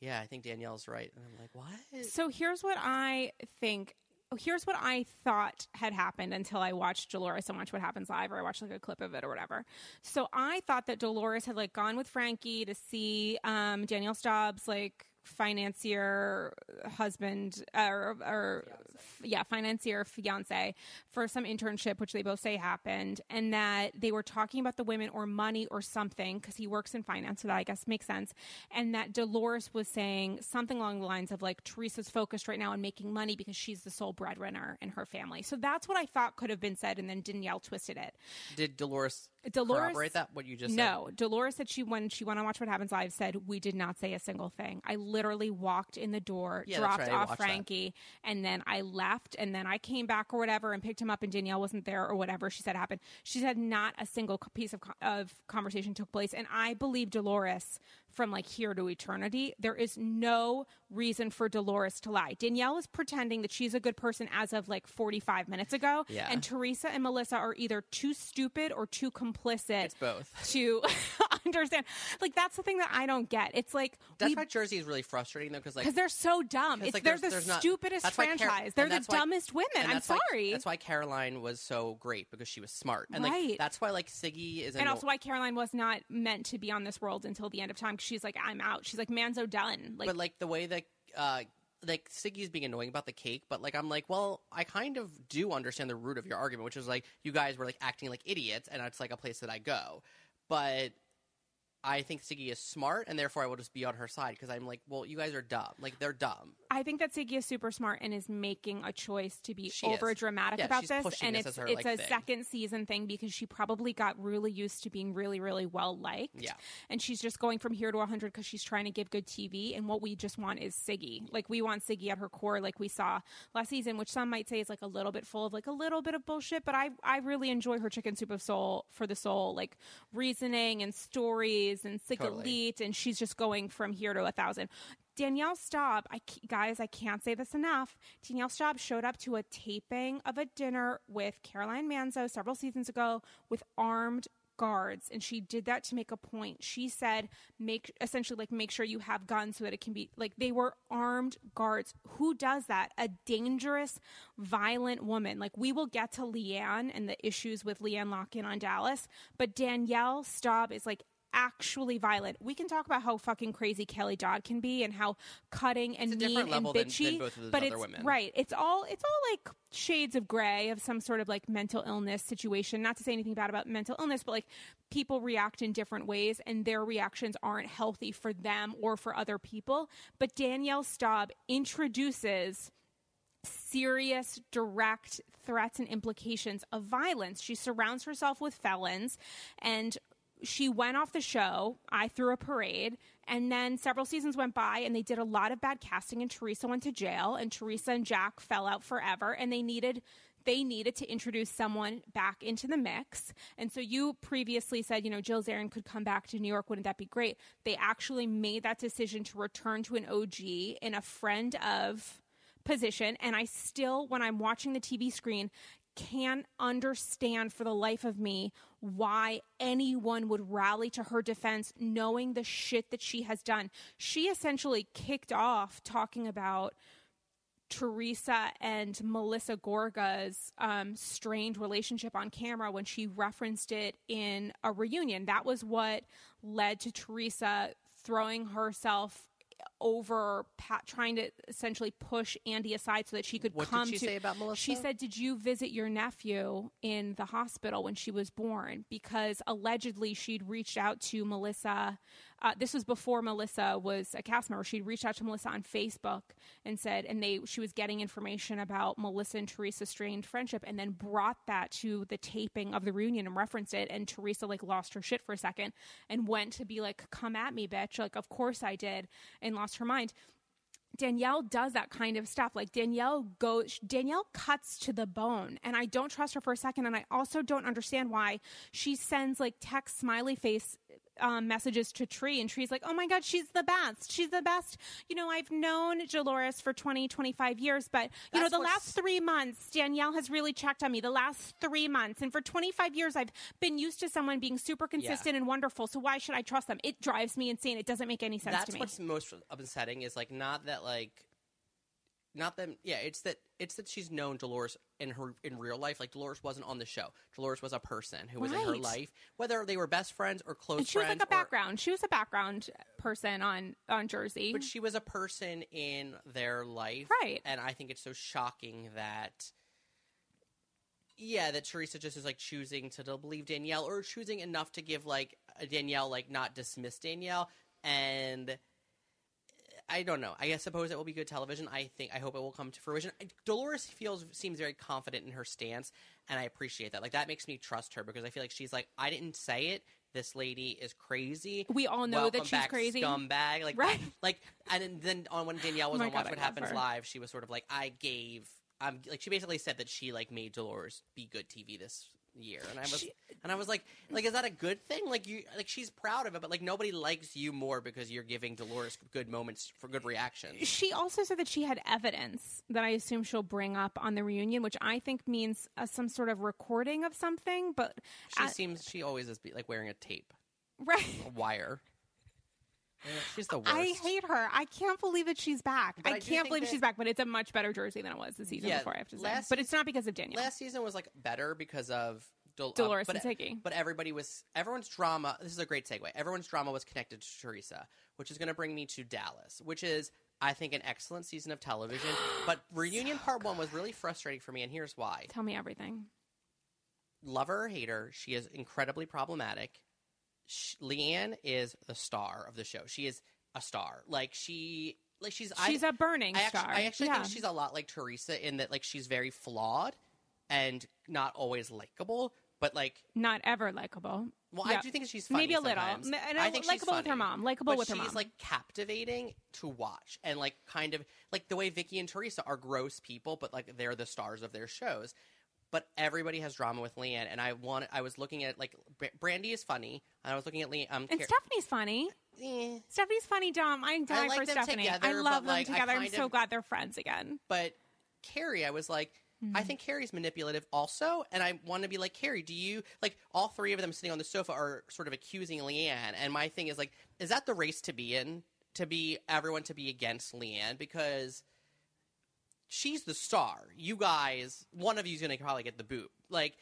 "Yeah, I think Danielle's right," and I'm like, "What?" So here's what I think. Here's what I thought had happened until I watched Dolores and watched What Happens Live, or I watched like a clip of it or whatever. So I thought that Dolores had like gone with Frankie to see um, Danielle Staub's like financier husband uh, or, or f- yeah financier fiance for some internship which they both say happened and that they were talking about the women or money or something because he works in finance so that i guess makes sense and that dolores was saying something along the lines of like teresa's focused right now on making money because she's the sole breadwinner in her family so that's what i thought could have been said and then danielle twisted it Did Dolores, Dolores- corroborate that? What you just said no, Dolores said she when she went on Watch What Happens Live said we did not say a single thing. I literally walked in the door, Yeah, dropped right, off watched that. Frankie, and then I left, and then I came back or whatever and picked him up, and Danielle wasn't there or whatever she said happened. She said not a single piece of of conversation took place, and I believe Dolores from like here to eternity. There is no reason for Dolores to lie. Danielle is pretending that she's a good person as of like 45 minutes ago, Yeah. and Teresa and Melissa are either too stupid or too complicit It's both. to <laughs> <laughs> understand. Like that's the thing that I don't get. It's like That's we why Jersey is really frustrating though, because like because they're so dumb. It's like, they're the not- stupidest why Car- franchise. they're the why- dumbest women. I'm why- sorry. that's why Caroline was so great because she was smart, and like that's why like Siggy is and also why Caroline was not meant to be on this world until the end of time. 'cause she's like, I'm out. She's like, Manzo done. Like, but like the way that uh like Siggy's being annoying about the cake, but like I'm like, well, I kind of do understand the root of your argument, which is like you guys were like acting like idiots, and it's like a place that I go, but. I think Siggy is smart, and therefore I will just be on her side because I'm like, well, you guys are dumb. Like they're dumb. I think that Siggy is super smart and is making a choice to be She over dramatic Yeah, about this, and this it's as her, it's like, a thing. second season thing because she probably got really used to being really really well liked. Yeah. and she's just going from here to 100 because she's trying to give good TV. And what we just want is Siggy. Like we want Siggy at her core, like we saw last season, which some might say is like a little bit full of like a little bit of bullshit. But I I really enjoy her chicken soup of soul for the soul, like reasoning and stories and Sig Totally. Elite, and she's just going from here to a thousand. Danielle Staub, I guys, I can't say this enough. Danielle Staub showed up to a taping of a dinner with Caroline Manzo several seasons ago with armed guards and she did that to make a point. She said make essentially like make sure you have guns so that it can be like they were armed guards. Who does that? A dangerous violent woman. Like we will get to Leanne and the issues with Leanne Locken on Dallas, but Danielle Staub is like actually violent. We can talk about how fucking crazy Kelly Dodd can be and how cutting and mean and than- bitchy. than both of those but other it's women. right. It's all it's all like shades of gray of some sort of like mental illness situation. Not to say anything bad about mental illness, but like people react in different ways and their reactions aren't healthy for them or for other people. But Danielle Staub introduces serious, direct threats and implications of violence. She surrounds herself with felons and she went off the show. I threw a parade. And then several seasons went by and they did a lot of bad casting and Teresa went to jail and Teresa and Jack fell out forever and they needed they needed to introduce someone back into the mix. And so you previously said, you know, Jill Zarin could come back to New York. Wouldn't that be great? They actually made that decision to return to an OG in a friend of position and I still when I'm watching the TV screen can't understand for the life of me why anyone would rally to her defense knowing the shit that she has done. She essentially kicked off talking about Teresa and Melissa Gorga's um, strained relationship on camera when she referenced it in a reunion. That was what led to Teresa throwing herself over Pat, trying to essentially push Andy aside so that she could What did come she to. say about Melissa? She said, "Did you visit your nephew in the hospital when she was born?" Because allegedly she'd reached out to Melissa. Uh, this was before Melissa was a cast member. She'd reached out to Melissa on Facebook and said, and they she was getting information about Melissa and Teresa's strained friendship, and then brought that to the taping of the reunion and referenced it. And Teresa like lost her shit for a second and went to be like, "Come at me, bitch!" Like, of course I did, and lost her mind. Danielle does that kind of stuff. Like Danielle goes, Danielle cuts to the bone, and I don't trust her for a second. And I also don't understand why she sends like text smiley face um, messages to Tree, and Tree's like, "Oh my god, she's the best. She's the best." You know, I've known Dolores for 20, 25 years, but you That's know, the what's- last three months, Danielle has really checked on me. The last three months, and for twenty five years, I've been used to someone being super consistent and wonderful. So why should I trust them? It drives me insane. It doesn't make any sense That's to me. what's most upsetting is like not that like not that yeah it's that it's that she's known Dolores in her in real life like Dolores wasn't on the show Dolores was a person who was in her Right. life whether they were best friends or close and she was friends like a or- background. She was a background person on on Jersey. but she was a person in their life Right. and I think it's so shocking that yeah that Teresa just is like choosing to believe Danielle or choosing enough to give like Danielle like not dismiss Danielle and I don't know. I suppose it will be good television. I think. I hope it will come to fruition. Dolores feels seems very confident in her stance, and I appreciate that. Like that makes me trust her because I feel like she's like, I didn't say it. This lady is crazy. We all know Welcome that she's back, crazy. scumbag. Like, Right. Like, and then, then on when Danielle was Oh on God, Watch I What Happens her. Live, she was sort of like, I gave. Um, like she basically said that she like made Dolores be good TV this year, and I was She- and I was like, like is that a good thing? Like you, like she's proud of it, but like nobody likes you more because you're giving Dolores good moments for good reactions. She also said that she had evidence that I assume she'll bring up on the reunion, which I think means uh, some sort of recording of something. But She uh, seems she always is be, like wearing a tape, right, a wire. Yeah, She's the worst. I hate her. I can't believe that she's back. But I, I do can't think believe that- she's back. But it's a much better jersey than it was the season Yeah, before. I have to say, last but it's not because of Danielle. Last season was like better because of Dol- uh, Dolores but, and Siggy. But everybody was everyone's drama. This is a great segue. Everyone's drama was connected to Teresa, which is going to bring me to Dallas, which is I think an excellent season of television. <gasps> but reunion part one was really frustrating for me, and here's why. Tell me everything. Lover or hater, she is incredibly problematic. Sh Leanne is the star of the show. She is a star. Like she, like she's. She's I, a burning I actually, star. I actually yeah. think she's a lot like Teresa in that like she's very flawed and not always likable, but like not ever likable. well, Yeah. I do think she's funny Maybe a little. sometimes. M- and I I- think likable with her mom. Likable with her mom. she's like captivating to watch, and like kind of like the way Vicki and Teresa are gross people, but like they're the stars of their shows. But everybody has drama with Leanne, and I want. I was looking at like Brandy is funny, and I was looking at Leanne. Um, and Car- Stephanie's funny. eh, Stephanie's funny, Dom. I die like for them Stephanie. together, I love them like, together. I'm so of- glad they're friends again. but Carrie, I was like, Mm-hmm. I think Carrie's manipulative also, and I want to be like Carrie. Do you like all three of them sitting on the sofa are sort of accusing Leanne? And my thing is like, is that the race to be in? To be everyone to be against Leanne because she's the star. You guys, one of you's going to probably get the boot. Like,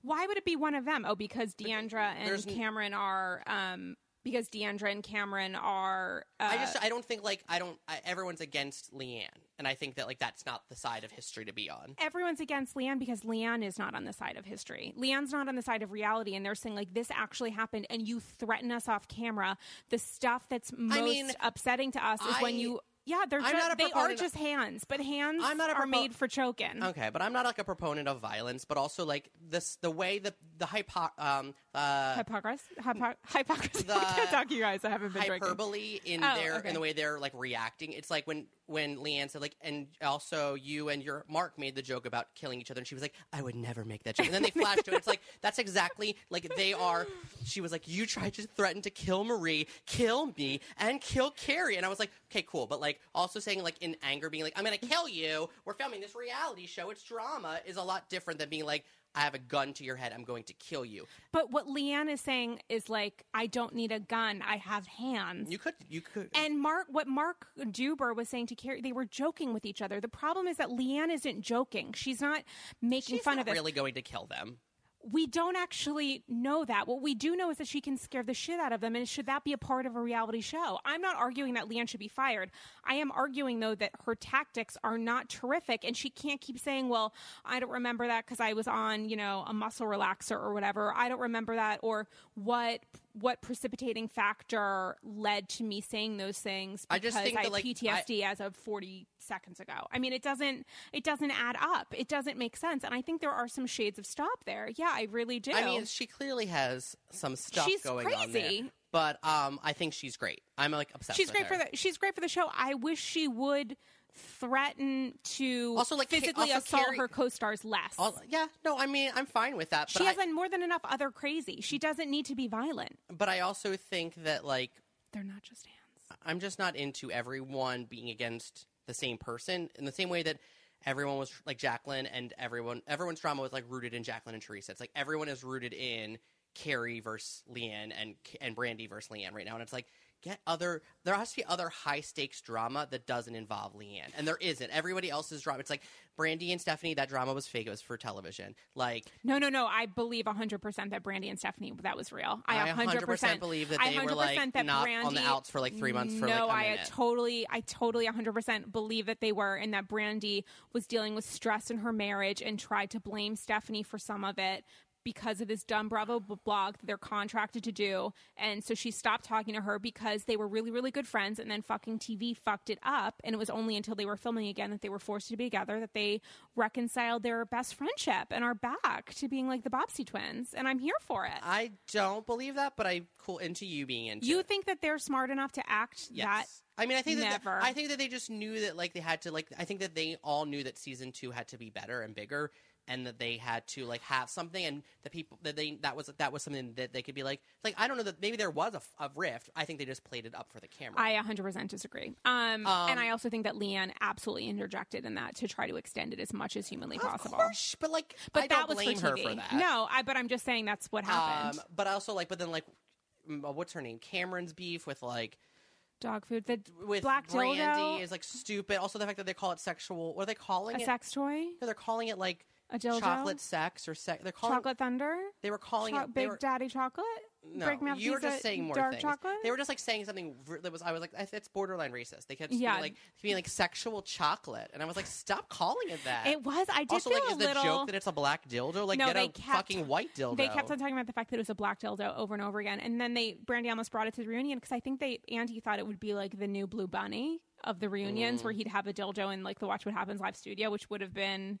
Why would it be one of them? Oh, because Deandra and Cameron are. Um, because Deandra and Cameron are. Uh, I just I don't think like I don't I, everyone's against Leanne, and I think that like that's not the side of history to be on. everyone's against Leanne because Leanne is not on the side of history. Leanne's not on the side of reality, and they're saying like this actually happened, and you threaten us off camera. The stuff that's most mean, upsetting to us is when you. Yeah, they're I'm just, not a they are proponent- just hands, but hands I'm not a are propo- made for choking. Okay, but I'm not like a proponent of violence, but also like this the way the the hypo um uh Hypocrisy. Hypo- hypocrisy. <laughs> The I can't talk to you guys. I haven't been drinking. hyperbole in Oh, their okay. in the way they're like reacting. It's like when when Leanne said like, and also you and your Mark made the joke about killing each other, and she was like, I would never make that joke. And then they <laughs> flashed to it. It's like that's exactly like they are. She was like, you tried to threaten to kill Marie, kill me, and kill Carrie, and I was like, okay, cool, but like also saying like in anger, being like, I'm gonna kill you. We're filming this reality show. It's drama. Is a lot different than being like. I have a gun to your head. I'm going to kill you. But what Leanne is saying is like, I don't need a gun. I have hands. You could. You could. And Mark, what Mark Deuber was saying to Carrie, they were joking with each other. The problem is that Leanne isn't joking. She's not making She's fun not of this. really going to kill them. We don't actually know that. What we do know is that she can scare the shit out of them. And should that be a part of a reality show? I'm not arguing that Leanne should be fired. I am arguing, though, that her tactics are not terrific. And she can't keep saying, well, I don't remember that because I was on, you know, a muscle relaxer or whatever. I don't remember that. Or what. What precipitating factor led to me saying those things? I just because think that, had like, PTSD as of 40 seconds ago. I mean, it doesn't it doesn't add up. It doesn't make sense. And I think there are some shades of stop there. Yeah, I really do. I mean, she clearly has some stuff She's going on there. crazy. But um, I think she's great. I'm like obsessed. she's with great her. for the she's great for the show. I wish she would threaten to Also, like, physically also assault Carrie- her co-stars less. All, yeah, no, I mean, I'm fine with that. But she I, has more than enough other crazy. She doesn't need to be violent. but I also think that like They're not just hands. I'm just not into everyone being against the same person in the same way that everyone was like Jacqueline and everyone everyone's drama was like rooted in Jacqueline and Teresa. It's like everyone is rooted in Carrie versus Leanne and and Brandy versus Leanne right now, and it's like get other there has to be other high stakes drama that doesn't involve Leanne, and there isn't. Everybody else's drama. It's like Brandy and Stephanie. That drama was fake. It was for television. Like No, no, no. I believe 100% that Brandy and Stephanie, that was real. I I 100%, 100% believe that they were, 100% like, that not on the outs for, like, three months for, no, like, a I totally, I totally 100% believe that they were and that Brandy was dealing with stress in her marriage and tried to blame Stephanie for some of it because of this dumb Bravo blog that they're contracted to do. And so she stopped talking to her because they were really, really good friends. And then fucking TV fucked it up. And it was only until they were filming again that they were forced to be together that they reconciled their best friendship and are back to being like the Bobbsey twins. And I'm here for it. I don't believe that, but I'm cool into you being into. you it. think that they're smart enough to act Yes. that? I mean, I think that Never. I think that they just knew that like they had to like I think that they all knew that season two had to be better and bigger, and that they had to like have something, and the people that they that was that was something that they could be like like I don't know that maybe there was a, a rift. I think they just played it up for the camera. I 100% disagree. Um, and I also think that Leanne absolutely interjected in that to try to extend it as much as humanly possible. Of course, but like But I that don't was blame for her for that. No, I, but I'm just saying that's what happened. Um, but also like, but then like, uh, what's her name? Cameron's beef with like Dog food. The with black Brandy dildo. is like stupid. Also, the fact that they call it sexual. What are they calling a it? sex toy. No, they're calling it like A dildo? chocolate sex or sex. They're calling Chocolate Thunder. They were calling Cho- it Big were, Daddy Chocolate. No, Break me up you were just saying more dark things. chocolate. They were just like saying something that was. I was like, "I- it's borderline racist. They kept Yeah. being like being like sexual chocolate, and I was like, stop calling it that. It was. I did also feel like, a is the joke that it's a black dildo? Like, No, get they a kept- fucking white dildo. They kept on talking about the fact that it was a black dildo over and over again, and then they Brandy almost brought it to the reunion because I think they Andy thought it would be like the new Blue Bunny of the reunions, Mm. where he'd have a dildo in like the Watch What Happens live studio, which would have been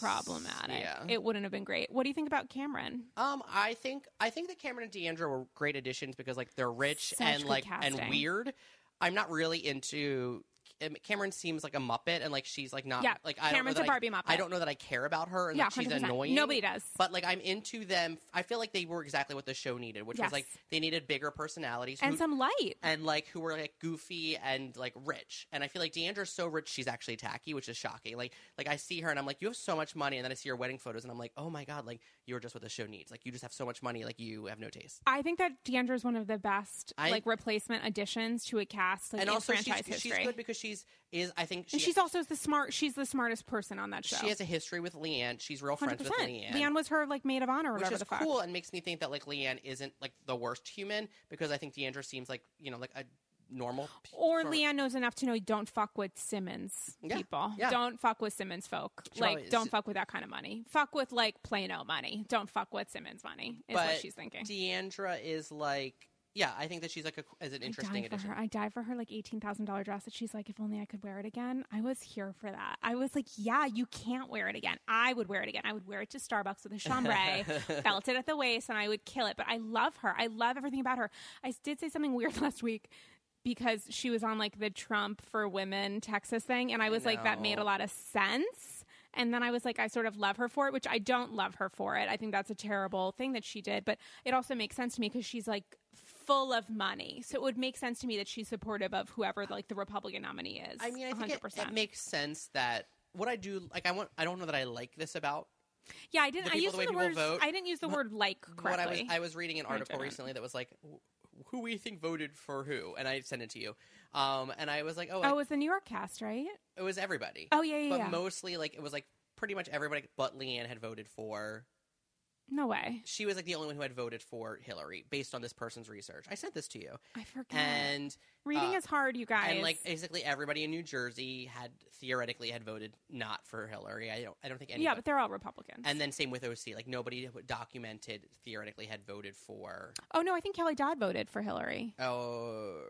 problematic. Yeah. It wouldn't have been great. What do you think about Cameron? Um, I think I think that Cameron and Deandra were great additions because like they're rich Such and like casting. and weird. I'm not really into. Um, Cameron seems like a muppet, and like she's like not Yeah, like I Cameron's don't a know that Barbie I, Muppet. I don't know that I care about her, and Yeah, that she's 100%. annoying. Nobody does. But like I'm into them. I feel like they were exactly what the show needed, which Yes. was like they needed bigger personalities And who- some light. and like who were like goofy and like rich. And I feel like Deandra's so rich she's actually tacky, which is shocking. Like like I see her and I'm like, you have so much money, and then I see her wedding photos and I'm like, oh my god, like you're just what the show needs. Like you just have so much money, like you have no taste. I think that Deandra is one of the best I- like replacement additions to a cast like and in also she's, franchise she's history. good because she's is I think she, and she's also the smart. She's the smartest person on that show. she has a history with Leanne. She's real friends with. Leanne. Leanne was her like maid of honor, or which whatever is the fuck. cool and makes me think that like Leanne isn't like the worst human because I think Deandra seems like you know like a normal Or Leanne knows enough to know don't fuck with Simmons Yeah, people. yeah. Don't fuck with Simmons folk. She like, don't fuck with that kind of money. Fuck with like Plano money. Don't fuck with Simmons money. Is but what she's thinking. Deandra is like yeah, I think that she's like a, as an interesting I for addition. her. I die for her like eighteen thousand dollar dress that she's like, if only I could wear it again. I was here for that. I was like, yeah, you can't wear it again. I would wear it again. I would wear it to Starbucks with a chambray, <laughs> felt it at the waist, and I would kill it. But I love her. I love everything about her. I did say something weird <laughs> last week because she was on like the Trump for women Texas thing, and I was like, that made a lot of sense. And then I was like, I sort of love her for it, which I don't love her for it. I think that's a terrible thing that she did, but it also makes sense to me because she's like full of money. So it would make sense to me that she's supportive of whoever like the Republican nominee is. I mean, I think it, 100%. it makes sense that what I do, like, I want, I don't know that I like this about yeah, I didn't. the I people- used the the, word. vote. I didn't use the word like what I was. correctly. I was reading an article recently that was like, who we think voted for who, and I sent it to you, um, and I was like, oh, oh, it was the New York cast, right? it was everybody. Oh yeah, yeah, but yeah. mostly like it was like pretty much everybody but Leanne had voted for. No way. She was like the only one who had voted for Hillary based on this person's research. I sent this to you, I forget. and Reading uh, is hard, you guys. and like basically everybody in New Jersey had theoretically had voted not for Hillary. I don't. I don't think anybody. yeah, but they're all Republicans. And then same with OC. Like nobody documented theoretically had voted for. oh no, I think Kelly Dodd voted for Hillary. Oh,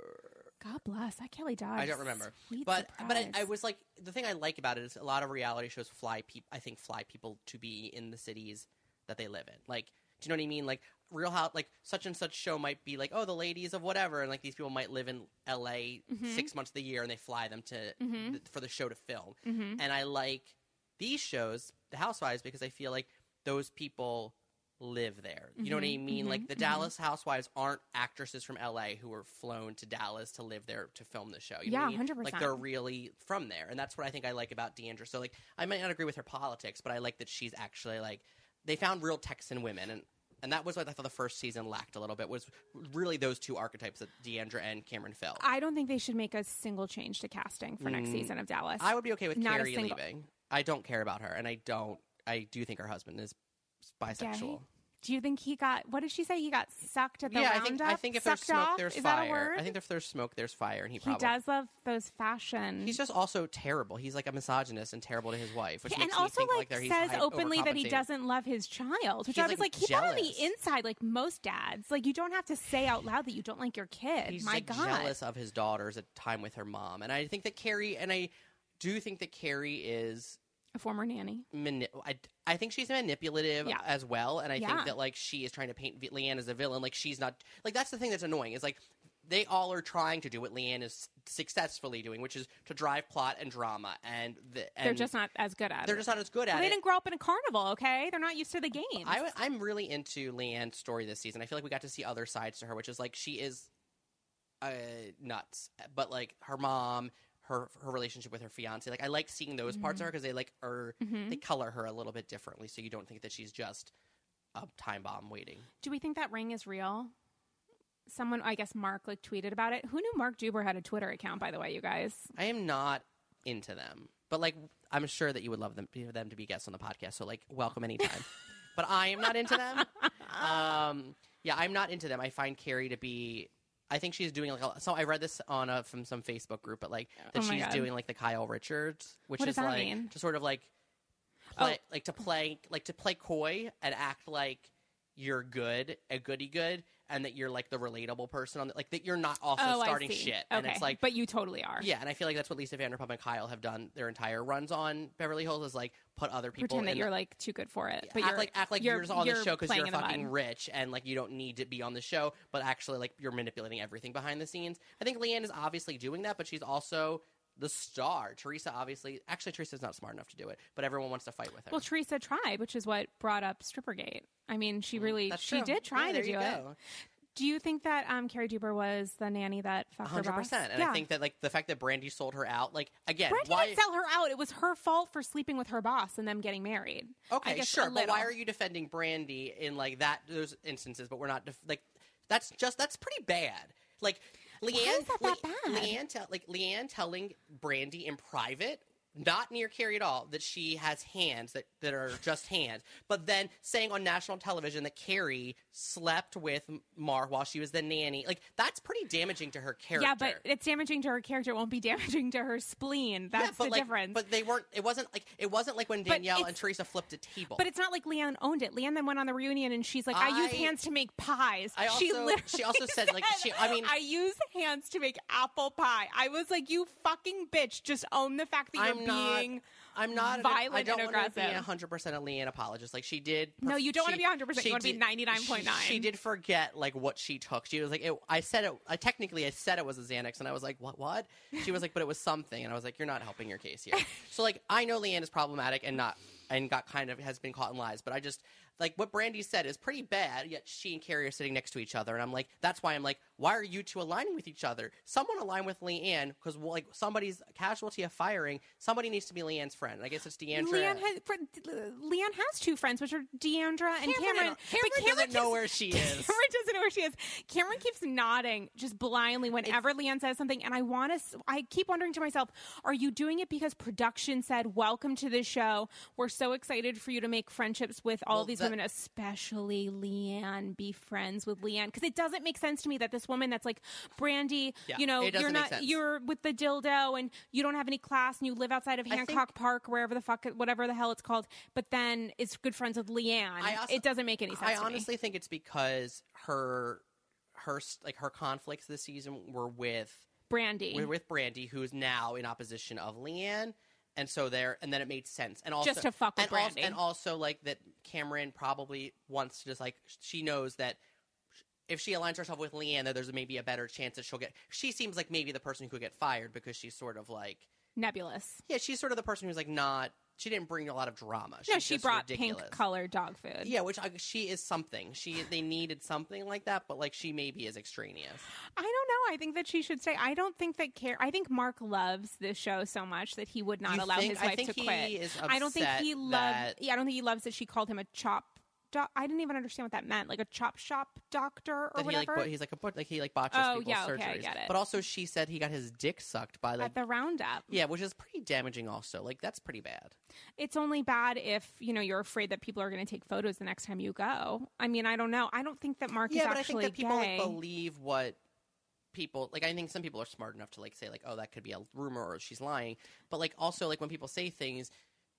God bless that Kelly Dodd. I don't remember. Sweet but but I, I was like the thing I like about it is a lot of reality shows fly people. I think fly people to be in the cities that they live in. Like Do you know what I mean? Like Real House, like such and such show might be like, oh, the ladies of whatever, and like these people might live in L.A. Mm-hmm. six months of the year, and they fly them to th- for the show to film. Mm-hmm. And I like these shows, The Housewives, because I feel like those people live there. You know what I Mm-hmm. mean? Like the Dallas Housewives aren't actresses from LA who were flown to Dallas to live there to film the show. You what I Yeah, mean? 100%. Like they're really from there, and that's what I think I like about Deandra. So like I might not agree with her politics, but I like that she's actually like they found real Texan women and. And that was what I thought the first season lacked a little bit was really those two archetypes that Deandra and Cameron filled. I don't think they should make a single change to casting for next season of Dallas. Mm. I would be okay with Not a Carrie single- leaving. I don't care about her, and I don't. I do think her husband is bisexual. Do you think he got? What did she say? He got sucked at the yeah, I roundup. think I think if there's smoke, off? there's Is fire. that a word? I think if there's smoke, there's fire, and he probably, he does love those fashion. He's just also terrible. He's like a misogynist and terrible to his wife, which and makes also me think like, like, says openly that he doesn't love his child, which I was like, like, keep it on the inside, like most dads. Like you don't have to say out loud that you don't like your kid. He's My like God, jealous of his daughter's at time with her mom, and I think that Carrie and I do think that Carrie is. A former nanny. Mani- I, I think she's manipulative Yeah. as well, and I Yeah. think that like she is trying to paint Leanne as a villain. Like she's not like that's the thing that's annoying is like they all are trying to do what Leanne is successfully doing, which is to drive plot and drama, and, the, and They're just not as good at they're it. just not as good at Well, they it. didn't grow up in a carnival, okay? They're not used to the games. I, am really into Leanne's story this season. I feel like we got to see other sides to her, which is like she is uh, nuts, but like her mom, her her relationship with her fiance. Like I like seeing those parts of her because they like are Mm-hmm. they color her a little bit differently, so you don't think that she's just a time bomb waiting. Do we think that ring is real? Someone, I guess Mark, like tweeted about it. Who knew Mark Deuber had a Twitter account? By the way, you guys. I am not into them, but like I'm sure that you would love them them to be guests on the podcast. So like welcome anytime. <laughs> but I am not into them. Um, yeah, I'm not into them. I find Carrie to be. I think she's doing like a, so. I read this on a, from some Facebook group, but like that Oh she's God. doing like the Kyle Richards, which What is like mean? to sort of like Oh. play like to play like to play coy and act like you're good, a goody good, and that you're like the relatable person on the, like that you're not also oh, starting shit. Okay, And it's like but you totally are. yeah, and I feel like that's what Lisa Vanderpump and Kyle have done their entire runs on Beverly Hills is like put other people Pretend that you're like too good for it, but act you're like act like you're, you're, just on the show because you're fucking rich and like you don't need to be on the show, but actually like you're manipulating everything behind the scenes. I think Leanne is obviously doing that, but she's also the star. Teresa obviously, actually Teresa's not smart enough to do it, but everyone wants to fight with her. Well, Teresa tried, which is what brought up Strippergate. I mean, she really Mm, That's she true. did try Yeah, to do it. Do you think that um, Carrie Deuber was the nanny that fucked her hundred boss? percent. And yeah. I think that like the fact that Brandy sold her out, like again, Brandy why? didn't sell her out. It was her fault for sleeping with her boss and them getting married. I Okay, sure, but why are you defending Brandy in like that those instances? But we're not def- like that's just that's pretty bad. Like Leanne, is that that bad? Leanne, tell like Leanne telling Brandy in private. Not near Carrie at all. That she has hands that, that are just hands, but then saying on national television that Carrie slept with Mar while she was the nanny, like that's pretty damaging to her character. Yeah, but it's damaging to her character. It won't be damaging to her spleen. That's Yeah, but the like, difference. But they weren't. It wasn't like it wasn't like when Danielle and Teresa flipped a table. But it's not like Leanne owned it. Leanne then went on the reunion and she's like, "I, use hands to make pies." I she also- literally she also said, like, she- I mean- I use hands to make apple pie. I was like, "You fucking bitch! Just own the fact that you're I'm not. being." I'm not. violent I don't and want to be aggressive. 100 percent a Leanne apologist. Like she did. No, you don't wanna she- be 100%, she you wanna be did- 99.9. She, she did forget like what she took. She was like, it, I said it. I technically I said it was a Xanax, and I was like, what? What? She was like, but it was something, and I was like, you're not helping your case here. <laughs> so like, I know Leanne is problematic and not and got kind of has been caught in lies, but I just like what Brandy said is pretty bad. Yet she and Carrie are sitting next to each other, and I'm like, that's why I'm like, why are you two aligning with each other? Someone align with Leanne because like somebody's casualty of firing. Somebody needs to be Leanne's friend. And I guess it's Deandra. Leanne has fr- Leanne has two friends, which are Deandra and Cameron, Cameron. Cameron but doesn't know where she <laughs> is. Cameron doesn't know where she is. Cameron keeps nodding just blindly whenever Leanne says something, and I want to. I keep wondering to myself, are you doing it because production said, "Welcome to the show. We're so excited for you to make friendships with all Well, these women, especially Leanne. Be friends with Leanne." Because it doesn't make sense to me that this woman that's like Brandy, Yeah, you know, you're not you're with the dildo and you don't have any class and you live outside of I think- Hancock Park, wherever the fuck, whatever the hell it's called. But then it's good friends with Leanne. Also- it doesn't make any sense. I to me. honestly think it's because her, her like her conflicts this season were with Brandy. with, with Brandy, who's now in opposition of Leanne, and so there, and then it made sense, and also Just to fuck with and also, and also like that Cameron probably wants to just like she knows that if she aligns herself with Leanne, that there's maybe a better chance that she'll get. She seems like maybe the person who could get fired because she's sort of like Nebulous. yeah, she's sort of the person who's like not. She didn't bring a lot of drama. No, she brought ridiculous. pink colored dog food. Yeah, which I, she is something. She they needed something like that, but like she maybe is extraneous. I don't know. I think that she should stay. I don't think that care. I think Mark loves this show so much that he would not You allow think- his wife to quit. I don't think he loves. Yeah, I don't think he loves that she called him a chop. Do- I didn't even understand what that meant, like a chop shop doctor or That he like whatever. bo- he's like a like he like botches Oh, people's yeah, surgeries. okay, I get it. But also she said he got his dick sucked by like at the roundup. yeah, which is pretty damaging. Also, like that's pretty bad. It's only bad if you know you're afraid that people are going to take photos the next time you go. I mean, I don't know. I don't think that Mark yeah, is but I think actually that people gay. like believe what people like. I think some people are smart enough to like say like, oh, that could be a rumor or she's lying. But like also like when people say things,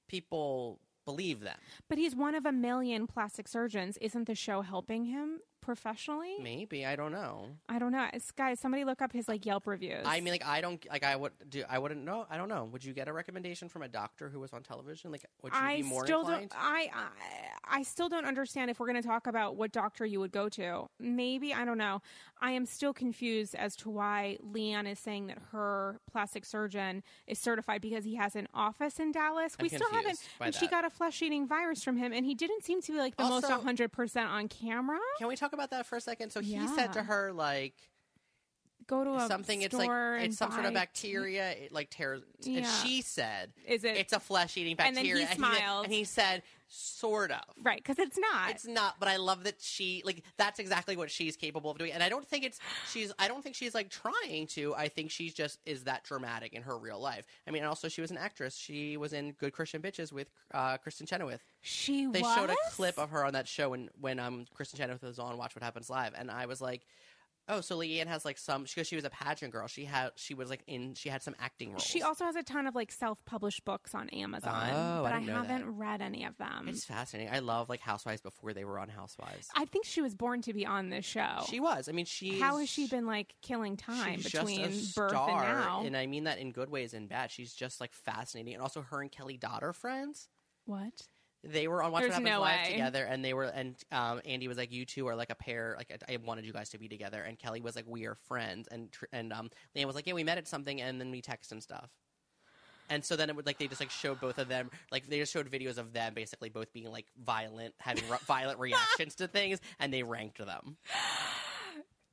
people believe them. but he's one of a million plastic surgeons. Isn't the show helping him professionally? Maybe I don't know. I don't know. It's, guys, somebody look up his like Yelp reviews. I mean, like I don't like I would do. I wouldn't know. I don't know. Would you get a recommendation from a doctor who was on television? Like, would you I be more still inclined? don't. I, I I still don't understand if we're going to talk about what doctor you would go to. Maybe I don't know. I am still confused as to why Leanne is saying that her plastic surgeon is certified because he has an office in Dallas. I'm we still haven't. And she got a flesh-eating virus from him, and he didn't seem to be like the most 100 percent on camera. Can we talk about that for a second? So he said to her like Go to a something. It's like it's some sort of bacteria. It like tears. And she said, Is it- It's a flesh-eating bacteria And then he bacteria. smiled. and he said, sort of. Right, because it's not. It's not, but I love that she like that's exactly what she's capable of doing. And I don't think it's she's I don't think she's like trying to. I think she's just is that dramatic in her real life. I mean, and also she was an actress. She was in Good Christian Bitches with uh, Kristin Chenoweth. she was. They was? showed a clip of her on that show when when um Kristin Chenoweth was on Watch What Happens Live, and I was like. Oh, so Leanne has like some because she was a pageant girl. She had she was like in she had some acting roles. She also has a ton of like self-published books on Amazon, Oh, I but I, didn't know that. haven't read any of them. It's fascinating. I love like Housewives before they were on Housewives. I think she was born to be on this show. She was. I mean, she. How has she been like killing time between birth and now? and I mean that in good ways and bad. She's just like fascinating, and also her and Kelly Dodd are friends. what? They were on Watch There's What Happens no Live way. together, and they were, and um, Andy was like, "You two are like a pair. Like I I wanted you guys to be together." And Kelly was like, "We are friends," and tr- and um, Leanne was like, "Yeah, we met at something, and then we text and stuff." And so then it would like they just like showed both of them like they just showed videos of them basically both being like violent, having r- violent <laughs> reactions to things, and they ranked them.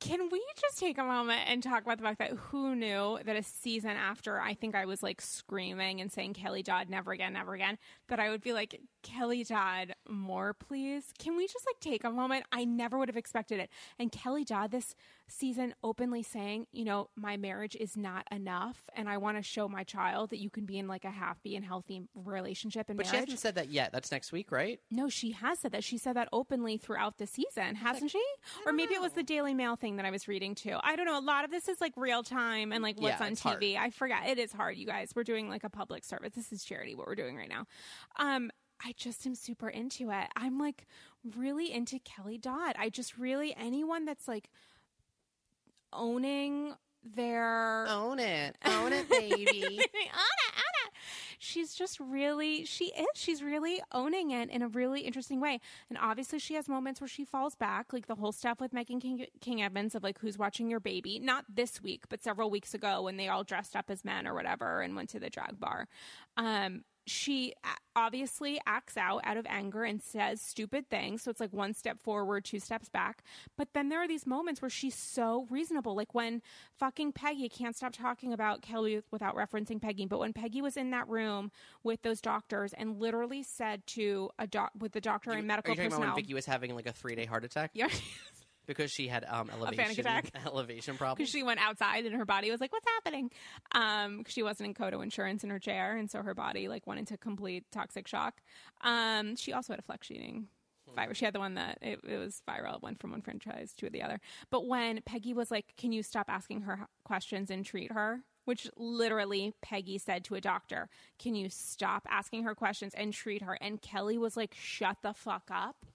Can we just take a moment and talk about the fact that who knew that a season after I think I was like screaming and saying Kelly Dodd never again, never again, that I would be like, Kelly Dodd, more please. Can we just like take a moment? I never would have expected it. And Kelly Dodd this season openly saying, you know, my marriage is not enough and I want to show my child that you can be in like a happy and healthy relationship and But she marriage. hasn't said that yet. That's next week, right? No, she has said that. She said that openly throughout the season, hasn't she? Or maybe it was the Daily Mail thing that I was reading too. I don't know. A lot of this is like real time and like what's Yeah, on it's hard. TV. I forget. It is hard, you guys. We're doing like a public service. This is charity, what we're doing right now. Um, I just am super into it. I'm like really into Kelly Dodd. I just really, anyone that's like owning their Own it, <laughs> own it, baby. <laughs> Anna, Anna. She's just really, she is. She's really owning it in a really interesting way. And obviously, she has moments where she falls back, like the whole stuff with Megan King, King Evans of like who's watching your baby. Not this week, but several weeks ago when they all dressed up as men or whatever and went to the drag bar. Um, she obviously acts out out of anger and says stupid things. So it's like one step forward, two steps back. But then there are these moments where she's so reasonable. Like when fucking Peggy can't stop talking about Kelly without referencing Peggy. But when Peggy was in that room with those doctors and literally said to a doc with the doctor and medical Are you talking about personnel. when Vicki was having like a three day heart attack <laughs> yeah. Because she had um, panic elevation attack. <laughs> elevation <laughs> because she went outside and her body was like, "What's happening?" Um, she wasn't in Kodo insurance in her chair, and so her body like went into complete toxic shock. Um, she also had a flesh-eating virus. She had the one that it, it was viral. It went from one franchise to the other. But when Peggy was like, "Can you stop asking her questions and treat her?" Which literally Peggy said to a doctor, "Can you stop asking her questions and treat her?" And Kelly was like, "Shut the fuck up."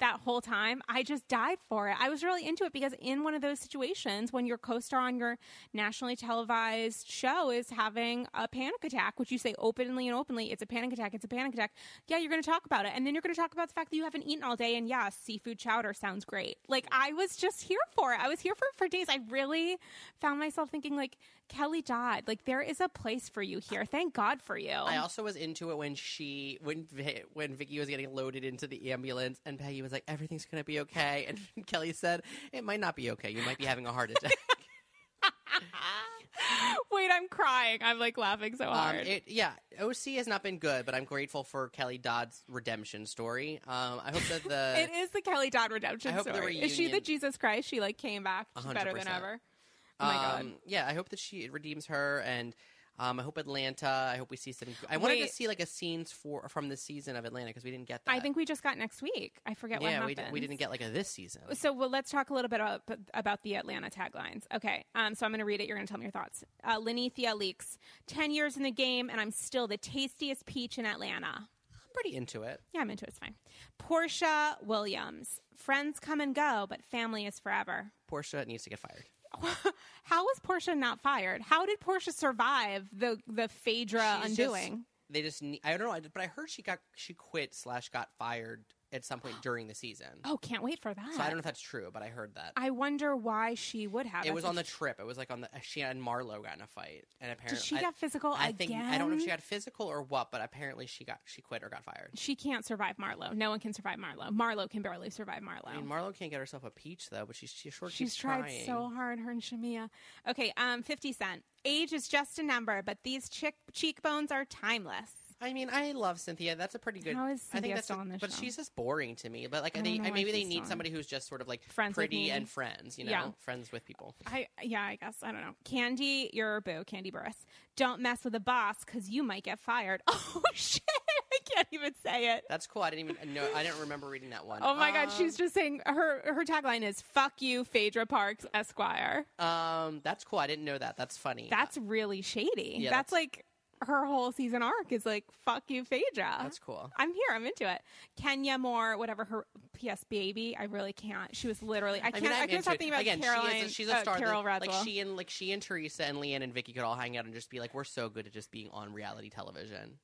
That whole time. I just died for it. I was really into it because in one of those situations when your co-star on your nationally televised show is having a panic attack, which you say openly and openly, it's a panic attack, it's a panic attack. Yeah, you're going to talk about it. And then you're going to talk about the fact that you haven't eaten all day and yeah, seafood chowder sounds great. Like I was just here for it. I was here for for days. I really found myself thinking like Kelly Dodd, like there is a place for you here. Thank God for you. I also was into it when she when when Vicki was getting loaded into the ambulance and Peggy was like everything's gonna be okay and <laughs> Kelly said it might not be okay you might be having a heart attack. <laughs> Wait, I'm crying. I'm like laughing so um, hard. it, yeah, OC has not been good, but I'm grateful for Kelly Dodd's redemption story. Um, I hope that the <laughs> it is the Kelly Dodd redemption I hope the story. Is she the Jesus Christ? She like came back She's better than ever. Oh my god. um, yeah, I hope that she redeems her and. Um, I hope Atlanta. I hope we see some. I wanted to see like a scenes for from the season of Atlanta because we didn't get that. I think we just got next week. I forget what yeah, happened. we, we didn't get like a this season. So well, let's talk a little bit about, about the Atlanta taglines. Okay, um, so I'm going to read it. You're going to tell me your thoughts. Uh, Linnethia Leakes: Ten years in the game, and I'm still the tastiest peach in Atlanta. I'm pretty into it. Yeah, I'm into it. It's fine. Porsha Williams: Friends come and go, but family is forever. Porsha needs to get fired. <laughs> How was Porsha not fired? How did Porsha survive the the Phaedra She's undoing? just- they just I don't know, but I heard she got she quit slash got fired at some point during the season. oh, can't wait for that. So I don't know if that's true, but I heard that. I wonder why she would have. it was on the trip. It was like on the she and Marlo got in a fight, and apparently Did she I, get physical I again? think I don't know if she got physical or what, but apparently she got she quit or got fired. She can't survive Marlo. No one can survive Marlo. Marlo can barely survive Marlo. I mean, Marlo can't get herself a peach though, but she's she sure She's keeps tried trying. so hard, her and Shamea. Okay, um, 50 Cent. Age is just a number, but these chick- cheekbones are timeless. I mean, I love Cynthia. That's a pretty good. How is I think that's still a- on this but show? she's just boring to me. But like, I they, don't know why maybe they she's need on. somebody who's just sort of like Friends with pretty me. and friends. You know, Yeah. friends with people. I yeah, I guess I don't know. Kandi, you're a boo. Kandi Burruss. Don't mess with a boss because you might get fired. <laughs> Oh shit! I can't even say it. That's cool. I didn't even know. I didn't remember reading that one. Oh my god, Um, she's just saying her her tagline is "Fuck you, Phaedra Parks Esquire." Um, that's cool. I didn't know that. That's funny. That's really shady. Yeah, that's, that's- like her whole season arc is like "Fuck you, Phaedra." that's cool. I'm here. I'm into it. Kenya Moore, whatever her PS baby. I really can't. She was literally. I I can't. mean, I, I'm can't into stop thinking about Again, Caroline. she is a, she's a uh, star. Carol that- like she and like she and Teresa and Leanne and Vicki could all hang out and just be like, we're so good at just being on reality television.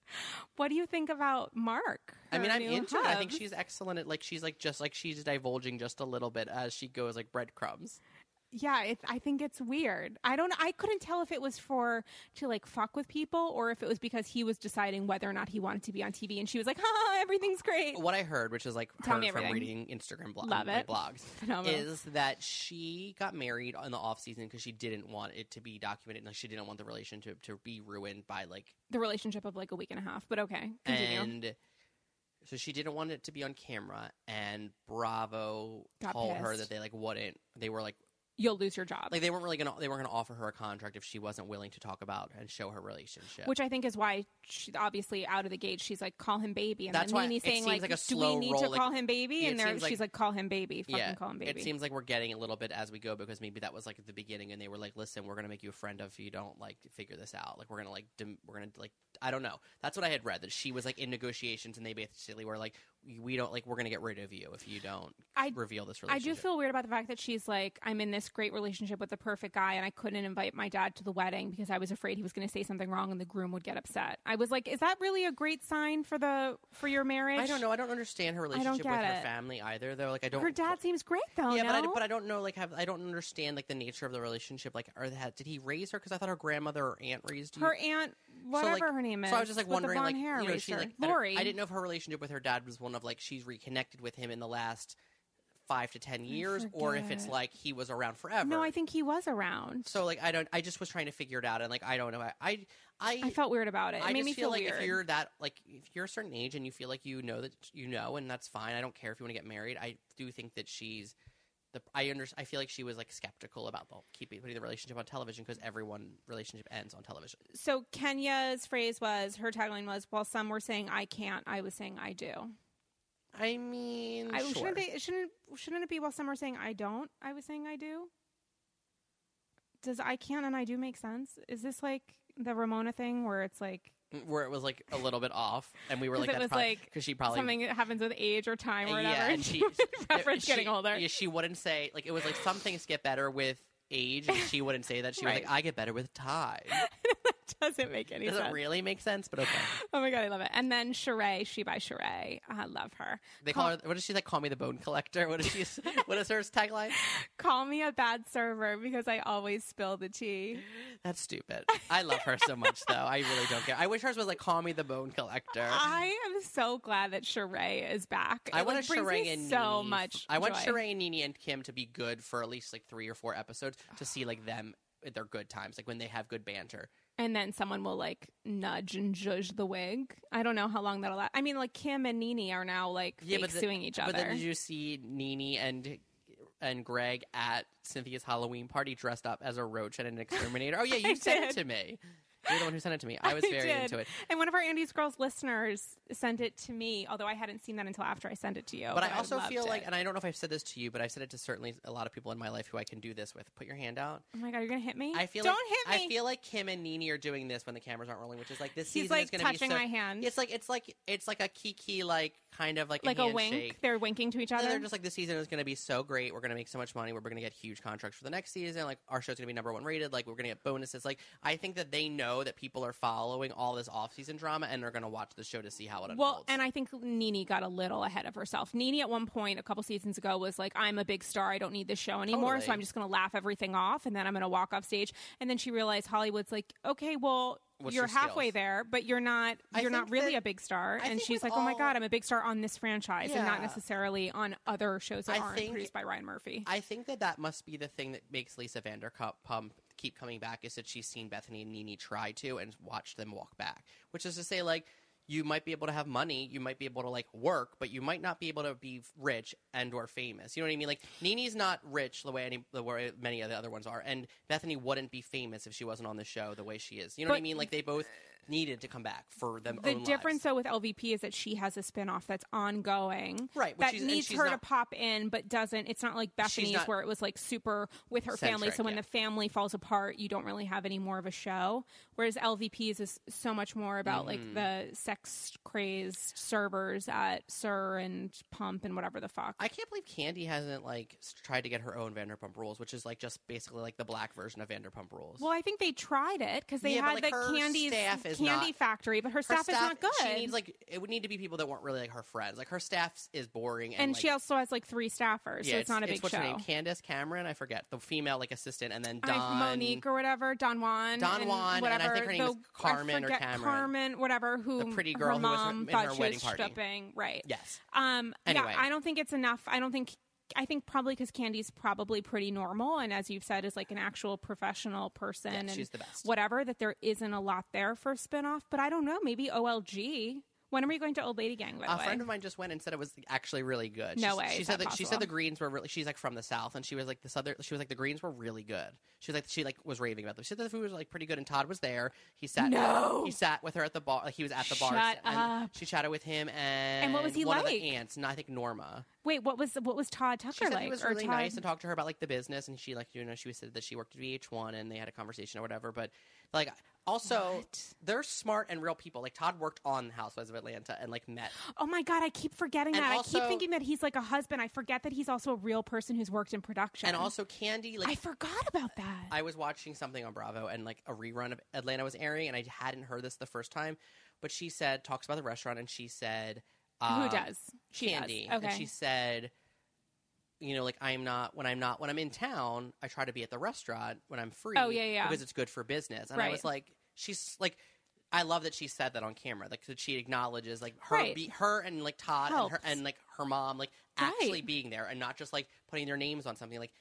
What do you think about Mark? I mean, I'm into it. I think she's excellent at like she's like just like she's divulging just a little bit as she goes like breadcrumbs. Yeah, it, I think it's weird. I don't. I couldn't tell if it was for to like fuck with people or if it was because he was deciding whether or not he wanted to be on TV, and she was like, <laughs> "Ha, everything's great." What I heard, which is like Tell me from everything. reading Instagram blog, Love it. blogs, <laughs> Phenomenal. is that she got married in the off season because she didn't want it to be documented. Like she didn't want the relationship to be ruined by like the relationship of like a week and a half, but okay, continue. and so she didn't want it to be on camera and bravo Got told her pissed. that they like wouldn't they were like You'll lose your job. like they weren't really gonna they weren't gonna offer her a contract if she wasn't willing to talk about and show her relationship Which I think is why, she, obviously, out of the gate, she's like, "Call him baby," and That's then why Nene's saying like, like "Do we need roll, to like- call him baby?" And there, like- she's like, "Call him baby, fucking call him baby." It seems like we're getting a little bit as we go because maybe that was like at the beginning and they were like, "Listen, we're gonna make you a friend if you don't like figure this out. Like we're gonna like dim- we're gonna like I don't know. That's what I had read that she was like in negotiations and they basically were like, "We don't like we're gonna get rid of you if you don't I- reveal this relationship. I do feel weird about the fact that she's like, I'm in this great relationship with the perfect guy, and I couldn't invite my dad to the wedding because I was afraid he was going to say something wrong and the groom would get upset. I was like, is that really a great sign for the for your marriage? I don't know. I don't understand her relationship with get her it. family either. Though, like I don't. Her dad seems great though. Yeah, but I, but I don't know. Like, have I don't understand like the nature of the relationship. Like, or that did he raise her? Because I thought her grandmother or aunt raised you. her aunt, whatever like- her name is. So I was just like wondering, like, you know, she like I Lori. I didn't know if her relationship with her dad was one of like she's reconnected with him in the last five to ten years, or if it's like he was around forever. No, I think he was around. so. Like, I don't. I just was trying to figure it out, and like, I don't know. I, I, I, I felt weird about it. It I made just me feel, like weird. if you're that like if you're a certain age and you feel like you know that you know, and that's fine. I don't care if you want to get married. I do think that she's. The, I under, I feel like she was like skeptical about the keeping putting the relationship on television because everyone relationship ends on television. so Kenya's phrase was her tagline was, "While some were saying I can't, I was saying I do." I mean, I sure. shouldn't they shouldn't shouldn't it be while some are saying I don't, I was saying I do? Does I can't and I do make sense? Is this like the Ramona thing where it's like where it was like a little bit off, and we were like, it that's was probably like because she probably something that happens with age or time or whatever. Yeah, and she <laughs> preference she- getting older. Yeah, she wouldn't say like it was like some things get better with age, and she wouldn't say that. She was Right. like, I get better with time. <laughs> <laughs> doesn't make any sense. Doesn't sense. really make sense, but okay. <gasps> Oh my god, I love it. And then Sheree, she by Sheree. I love her. They call her. What does she like? Call me the bone collector. What is she? <laughs> what is her tagline? Call me a bad server because I always spill the tea. <gasps> That's stupid. I love her so much, though. I really don't care. I wish hers was like, call me the bone collector. I am so glad that Sheree is back. I want like, a brings me Sheree and so Nene. much. I want joy. Sheree and Nene and Kim to be good for at least like three or four episodes to see like them at their good times, like when they have good banter. And then someone will like nudge and judge the wig. I don't know how long that'll last. I mean, like Kim and Nene are now like fake but the- suing each other. But then did you see Nene and and Greg at Cynthia's Halloween party dressed up as a roach and an exterminator? Oh yeah, you sent it <laughs> to me. You're the one who sent it to me. <laughs> I was very did. into it. And one of our Andy's Girls listeners sent it to me, although I hadn't seen that until after I sent it to you. But I also loved feel like, it. and I don't know if I've said this to you, but I've said it to certainly a lot of people in my life who I can do this with. Put your hand out. oh my god, you're gonna hit me! I feel don't like, hit me. I feel like Kim and Nene are doing this when the cameras aren't rolling, which is like this He's season like is going to be touching so. my hand, It's like it's like it's like a kiki like kind of like like a, a wink. They're winking to each And other. they're just like this season is going to be so great. We're going to make so much money. We're going to get huge contracts for the next season. Like our show's going to be number one rated. Like we're going to get bonuses. Like I think that they know that people are following all this off season drama and they're going to watch the show to see how it unfolds. Well, and I think Nene got a little ahead of herself. Nene, at one point, a couple seasons ago, was like, "I'm a big star. I don't need this show anymore, so I'm just going to laugh everything off, and then I'm going to walk off stage." And then she realized Hollywood's like, "Okay, well." What's you're your halfway skills? there, but you're not. You're not really that- a big star. I and she's with like, "Oh my god, I'm a big star on this franchise, and not necessarily on other shows that I aren't think- produced by Ryan Murphy." I think that that must be the thing that makes Lisa Vanderpump keep coming back is that she's seen Bethenny and Nene try to and watched them walk back. Which is to say, like, you might be able to have money, you might be able to like work, but you might not be able to be rich and or famous. You know what I mean? Like Nene's not rich the way any the way many of the other ones are, and Bethenny wouldn't be famous if she wasn't on the show the way she is. You know what I mean? Like they both needed to come back for them. the own difference lives. though with LVP is that she has a spin-off that's ongoing. Right, but That needs her to pop in but doesn't it's not like Bethenny's not where it was like super with her family. So when yeah. the family falls apart, you don't really have any more of a show. Whereas LVP's is so much more about like Mm-hmm. the sex crazed servers at SUR and Pump and whatever the fuck. I can't believe Kandi hasn't like tried to get her own Vanderpump Rules, which is like just basically like the black version of Vanderpump Rules. well, I think they tried it because they Yeah, but, had like, the Kandi's staff is Kandi not- Factory, but her her staff, is not good. She needs like it would need to be people that weren't really like her friends. Like her staff is boring, and, and like, she also has like three staffers, yeah, so it's, not a big what's show. her name? Candace Cameron, I forget the female like assistant, and then I- Don Monique or whatever, Don Juan, Don and Juan, and whatever. I think her name the, is Carmen or Cameron. Carmen, whatever. Who The pretty her girl who was her- mom in thought her she wedding was party. stripping, right? Yes. Um. Anyway. Yeah, I don't think it's enough. I don't think. I think probably because Kandi's probably pretty normal, and as you've said, is like an actual professional person, Yeah, and she's the best. whatever. That there isn't a lot there for a spinoff, but I don't know. Maybe OLG. When are we going to Old Lady Gang? By the A way, friend of mine just went and said it was actually really good. No She- way, She is said that that she said possible? the greens were really. She's like from the south, and she was like the southern. She was like the greens were really good. She was like she like was raving about them. She said the food was like pretty good, and Todd was there. He sat. No. He sat with her at the bar. Like he was at the bar. Shut and up. She chatted with him, and And what was he one like? Of the aunts, and I think Norma. wait, what was what was Todd Tucker She said like? he was or really Todd- nice and talked to her about like the business, and she like you know she said that she worked at VH1 and they had a conversation or whatever. But like also What? they're smart and real people. Like Todd worked on the Housewives of Atlanta and like met Oh my god, I keep forgetting And that. I keep thinking that he's like a husband. I forget that he's also a real person who's worked in production. and also Kandi like I forgot about that. I was watching something on Bravo and like a rerun of Atlanta was airing, and I hadn't heard this the first time. But she said talks about the restaurant, and she said Who um, does? She Kandi, does. Okay. and she said, you know, like I'm not when I'm not when I'm in town, I try to be at the restaurant when I'm free. Oh, yeah, yeah. because it's good for business. And I was like, she's like. I love that she said that on camera, like that she acknowledges like her, Right. be, her and like Todd and her and like her mom, like actually Right. being there and not just like putting their names on something. Like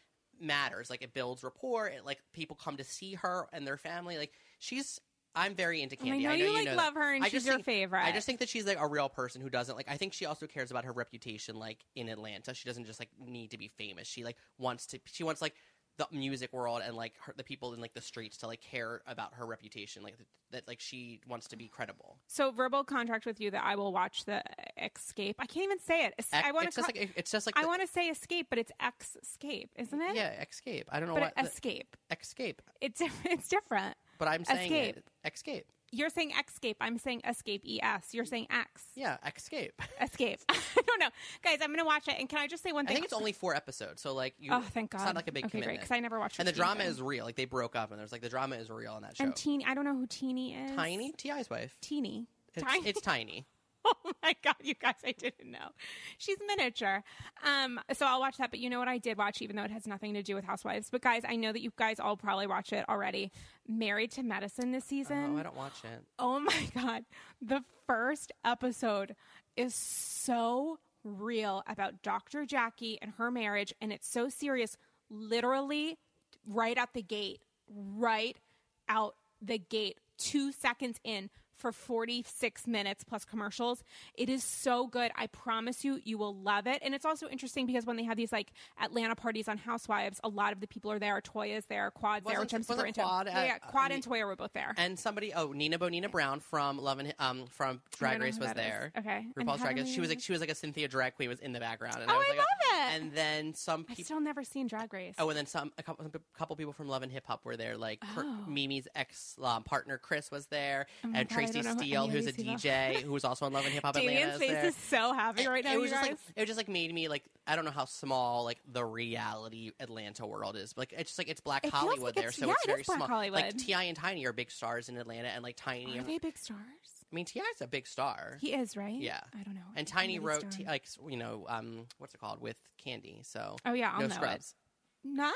matters. Like it builds rapport. It like people come to see her and their family. Like she's. I'm very into Kandi. I Kandi. know you, like, know love that. her and I she's your think- favorite. I just think that she's like a real person who doesn't like. I think she also cares about her reputation, like in Atlanta. She doesn't just like need to be famous. She like wants to. She wants like the music world and like her, the people in like the streets to like care about her reputation. Like that. Like she wants to be credible. so verbal contract with you that I will watch the Escape. I can't even say it. Es- I want to. just like it's just like I the- want to say Escape, but it's Escape, isn't it? yeah, escape. I don't know But what the- Escape. escape. It's <laughs> it's different. but I'm saying Escape. it. Escape. You're saying escape. I'm saying escape. Es. You're saying X. Yeah, escape. <laughs> Escape. <laughs> I don't know, guys. I'm gonna watch it. And can I just say one thing? I think it's only four episodes, so like you. Oh, thank God. It's not like a big okay, great. commitment. Because I never watched. and the drama is real. Like they broke up, and there's like the drama is real on that show. And Teeny. I don't know who Teeny is. Tiny, Ti's wife. Teeny. It's, Tiny. it's tiny. <laughs> <laughs> Oh my god, you guys, I didn't know. She's miniature. Um, so I'll watch that, but you know what I did watch, even though it has nothing to do with Housewives. But guys, I know that you guys all probably watch it already. Married to Medicine this season. Oh, I don't watch it. Oh my <laughs> god. The first episode is so real about Dr. Jackie and her marriage and it's so serious literally right out the gate. Right out the gate. 2 seconds in for 46 minutes plus commercials. It is so good. I promise you, you will love it. And it's also interesting because when they have these like Atlanta parties on Housewives, a lot of the people are there. Toya's there, Quad's there, Wasn't- which I'm super into. Quad at- yeah, Quad uh, and Toya were both there. And somebody, oh, Nina Bonina Brown from Love and um from Drag Race was that is. there. Okay. And RuPaul's Drag Race. She was like she was like a Cynthia drag queen was in the background. And Oh, was I like, love it. And then some I've people. still never seen Drag Race. Oh, and then some a couple, a couple people from Love and Hip Hop were there. Like Oh. Mimi's ex um, partner Chris was there, Oh and God, Tracy don't know who Steele, who's a DJ, <laughs> who was also on Love and Hip Hop Atlanta. Damien's face there. is so happy right now, it you was just guys. like it just like made me like I don't know how small like the reality Atlanta world is. Like it's just like it's Black It Hollywood like there, it's- so yeah, it's very small. Hollywood. Like Ti and Tiny are big stars in Atlanta, and like Tiny. Are they big stars? I mean, Ti's a big star, He is, right? Yeah. I don't know. and Tiny wrote. T- like you know um what's it called with Kandi. So Oh yeah, I'll no know scrubs. it. Nah,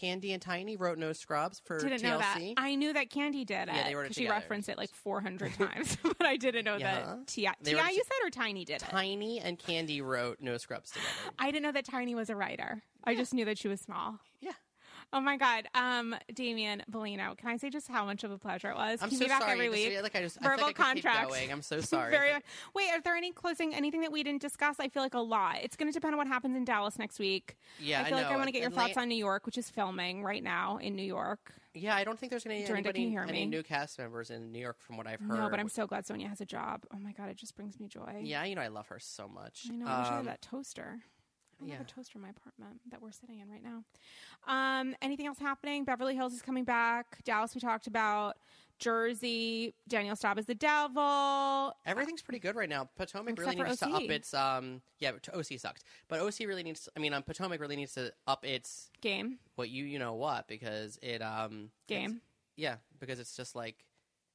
Kandi and Tiny wrote No Scrubs for didn't TLC. know that. I knew that Kandi did it. Yeah, they wrote it she referenced it like 400 times, <laughs> but I didn't know Yeah. that Ti. Ti, wrote you said or Tiny did it. Tiny and Kandi wrote No Scrubs together. I didn't know that Tiny was a writer. I just knew that she was small. Yeah. Oh my God, um, Damien Bellino, can I say just how much of a pleasure it was? I'm Keep so back sorry. every week. like I just I Verbal like I contracts. going. I'm so <laughs> sorry. Very. Wait, are there any closing anything that we didn't discuss? I feel like a lot. It's going to depend on what happens in Dallas next week. Yeah, I feel like I want to get your thoughts on New York, which is filming right now in New York. Yeah, I don't think there's going to be anybody, any new cast members in New York from what I've heard. No, but I'm so glad Sonja has a job. Oh my god, it just brings me joy. Yeah, you know I love her so much. I know. I wish I had Um, that toaster. I yeah. have a toaster in my apartment that we're sitting in right now. Um, anything else happening? Beverly Hills is coming back. Dallas, we talked about. Jersey, Danielle Staub is the devil. Everything's pretty good right now. Potomac Except really needs to up its um yeah, OC sucked. But OC really needs to, I mean, um, Potomac really needs to up its Game. what you you know what because it um it's- Game. yeah, because it's just like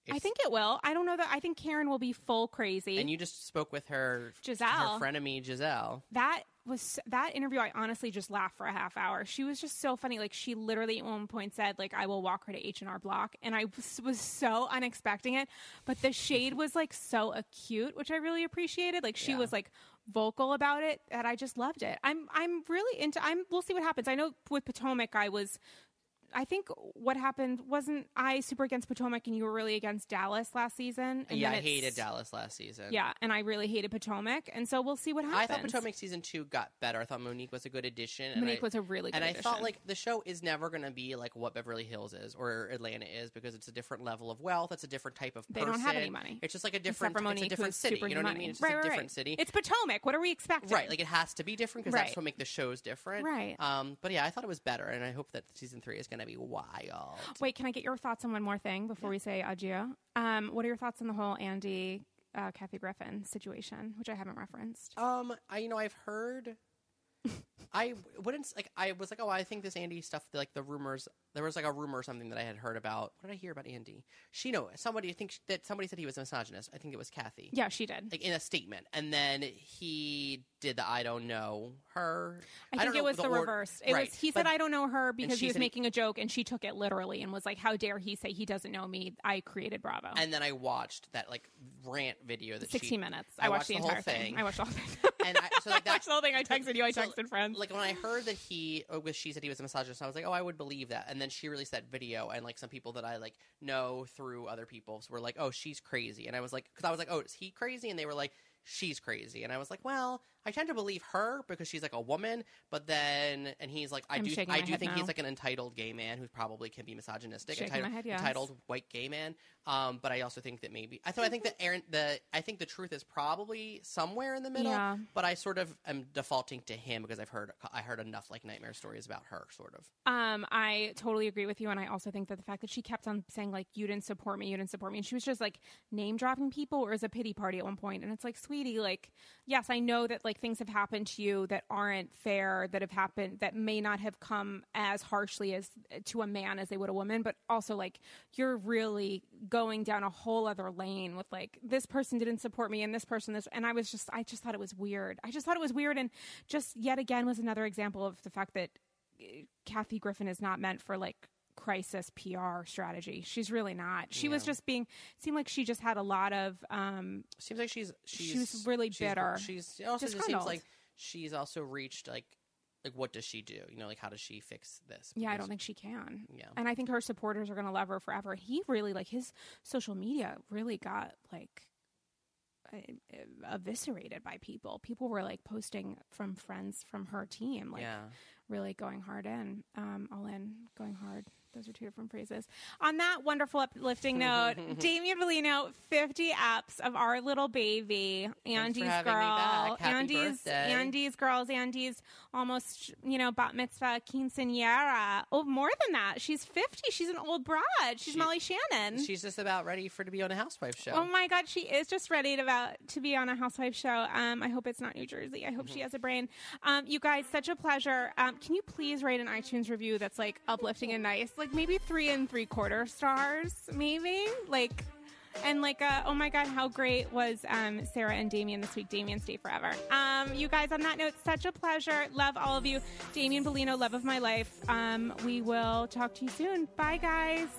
I think it will. I don't know that. I think Karen will be full crazy. and you just spoke with her Gizelle. her frenemy Gizelle. that was that interview i honestly just laughed for a half hour. She was just so funny. Like she literally at one point said like i will walk her to h&r block and i was, was so unexpecting it but the shade was like so acute which i really appreciated. Like she Yeah. was like vocal about it that i just loved it. I'm i'm really into i'm we'll see what happens. I know with potomac i was I think what happened wasn't I super against Potomac and you were really against Dallas last season. And yeah, I hated Dallas last season. Yeah, and I really hated Potomac, and so we'll see what happens. I thought Potomac season two got better. I thought Monique was a good addition. and Monique I, was a really good addition. and I thought like the show is never going to be like what Beverly Hills is or Atlanta is because it's a different level of wealth. It's a different type of. They don't have any money. It's just like a Except different. for Monique, it's a different city. You know what I mean? It's right, a right, different right. city. It's Potomac. What are we expecting? Right, like it has to be different because that's what make the shows different. Right. Um, but yeah, I thought it was better, and I hope that season three is going to be wild. Wait, can I get your thoughts on one more thing before we say adieu? Um, what are your thoughts on the whole Andy, uh, Kathy Griffin situation, which I haven't referenced? Um, I you know I've heard. <laughs> I wouldn't like. I was like, oh, I think this Andy stuff. Like the rumors, there was like a rumor or something that I had heard about. What did I hear about Andy? She know somebody. I think sh- that somebody said he was a misogynist. I think it was Kathy. Yeah, she did. Like in a statement, and then he did the I don't know her. I don't think it was the, or- reverse. It right, was he said I don't know her because he was making a joke and she took it literally and was like, "How dare he say he doesn't know me? I created Bravo." And then I watched that like rant video that 16 she, minutes. I I, watched, watched the, the whole entire thing. thing. I watched all thing. <laughs> And I- so, like, <laughs> I watched the whole thing. I texted you. I So, texted friends. Like when I heard that he, oh, she said he was a misogynist, I was like, oh, I would believe that. And then she released that video, and like some people that I like know through other people were like, oh, she's crazy. And I was like, because I was like, oh, is he crazy? And they were like, she's crazy. And I was like, well, I tend to believe her because she's like a woman, but then and he's like I I'm do shaking I my do head think no. he's like an entitled gay man who probably can be misogynistic, Shaking entitled, my head, yes. entitled white gay man. Um, but I also think that maybe I thought I think that Aaron the I think the truth is probably somewhere in the middle. Yeah. But I sort of am defaulting to him because I've heard I heard enough like nightmare stories about her, sort of. Um, I totally agree with you, and I also think that the fact that she kept on saying like you didn't support me, you didn't support me, and she was just like name dropping people, or as a pity party at one point, and it's like, sweetie, like yes, I know that like things have happened to you that aren't fair, that have happened that may not have come as harshly as to a man as they would a woman, but also like you're really going down a whole other lane with like this person didn't support me and this person this, and I was just I just thought it was weird. I just thought it was weird, and just yet again was another example of the fact that eh, Kathy Griffin is not meant for like crisis PR strategy. She's really not. She was just being seemed like she just had a lot of um Seems like she's she's She was really she's- bitter. She's it also just seems like she's also reached like like what does she do? You know, like how does she fix this? yeah, I don't think she can. Yeah. And I think her supporters are going to love her forever. He really like his social media really got like eviscerated by people. People were like posting from friends from her team like yeah. really going hard in, um, all in, going hard. Those are two different phrases. On that wonderful uplifting note, <laughs> Damien Bellino, 50 apps of our little baby, Andy's girl, Andy's birthday. Andy's girls, Andy's almost you know bat mitzvah quinceanera. Oh, more than that, she's 50. She's an old broad. She's She- Molly Shannon. She's just about ready for to be on a housewife show. Oh my God, she is just ready to about to be on a housewife show. Um, I hope it's not New Jersey. I hope Mm-hmm. she has a brain. Um, you guys, such a pleasure. Um, can you please write an iTunes review that's like uplifting and nice, like maybe three and three quarter stars, maybe like. And like, uh, oh my God, how great was um, Sarah and Damien this week? Damien, stay forever. Um, you guys, on that note, such a pleasure. Love all of you. Damien Bellino, love of my life. Um, we will talk to you soon. Bye, guys.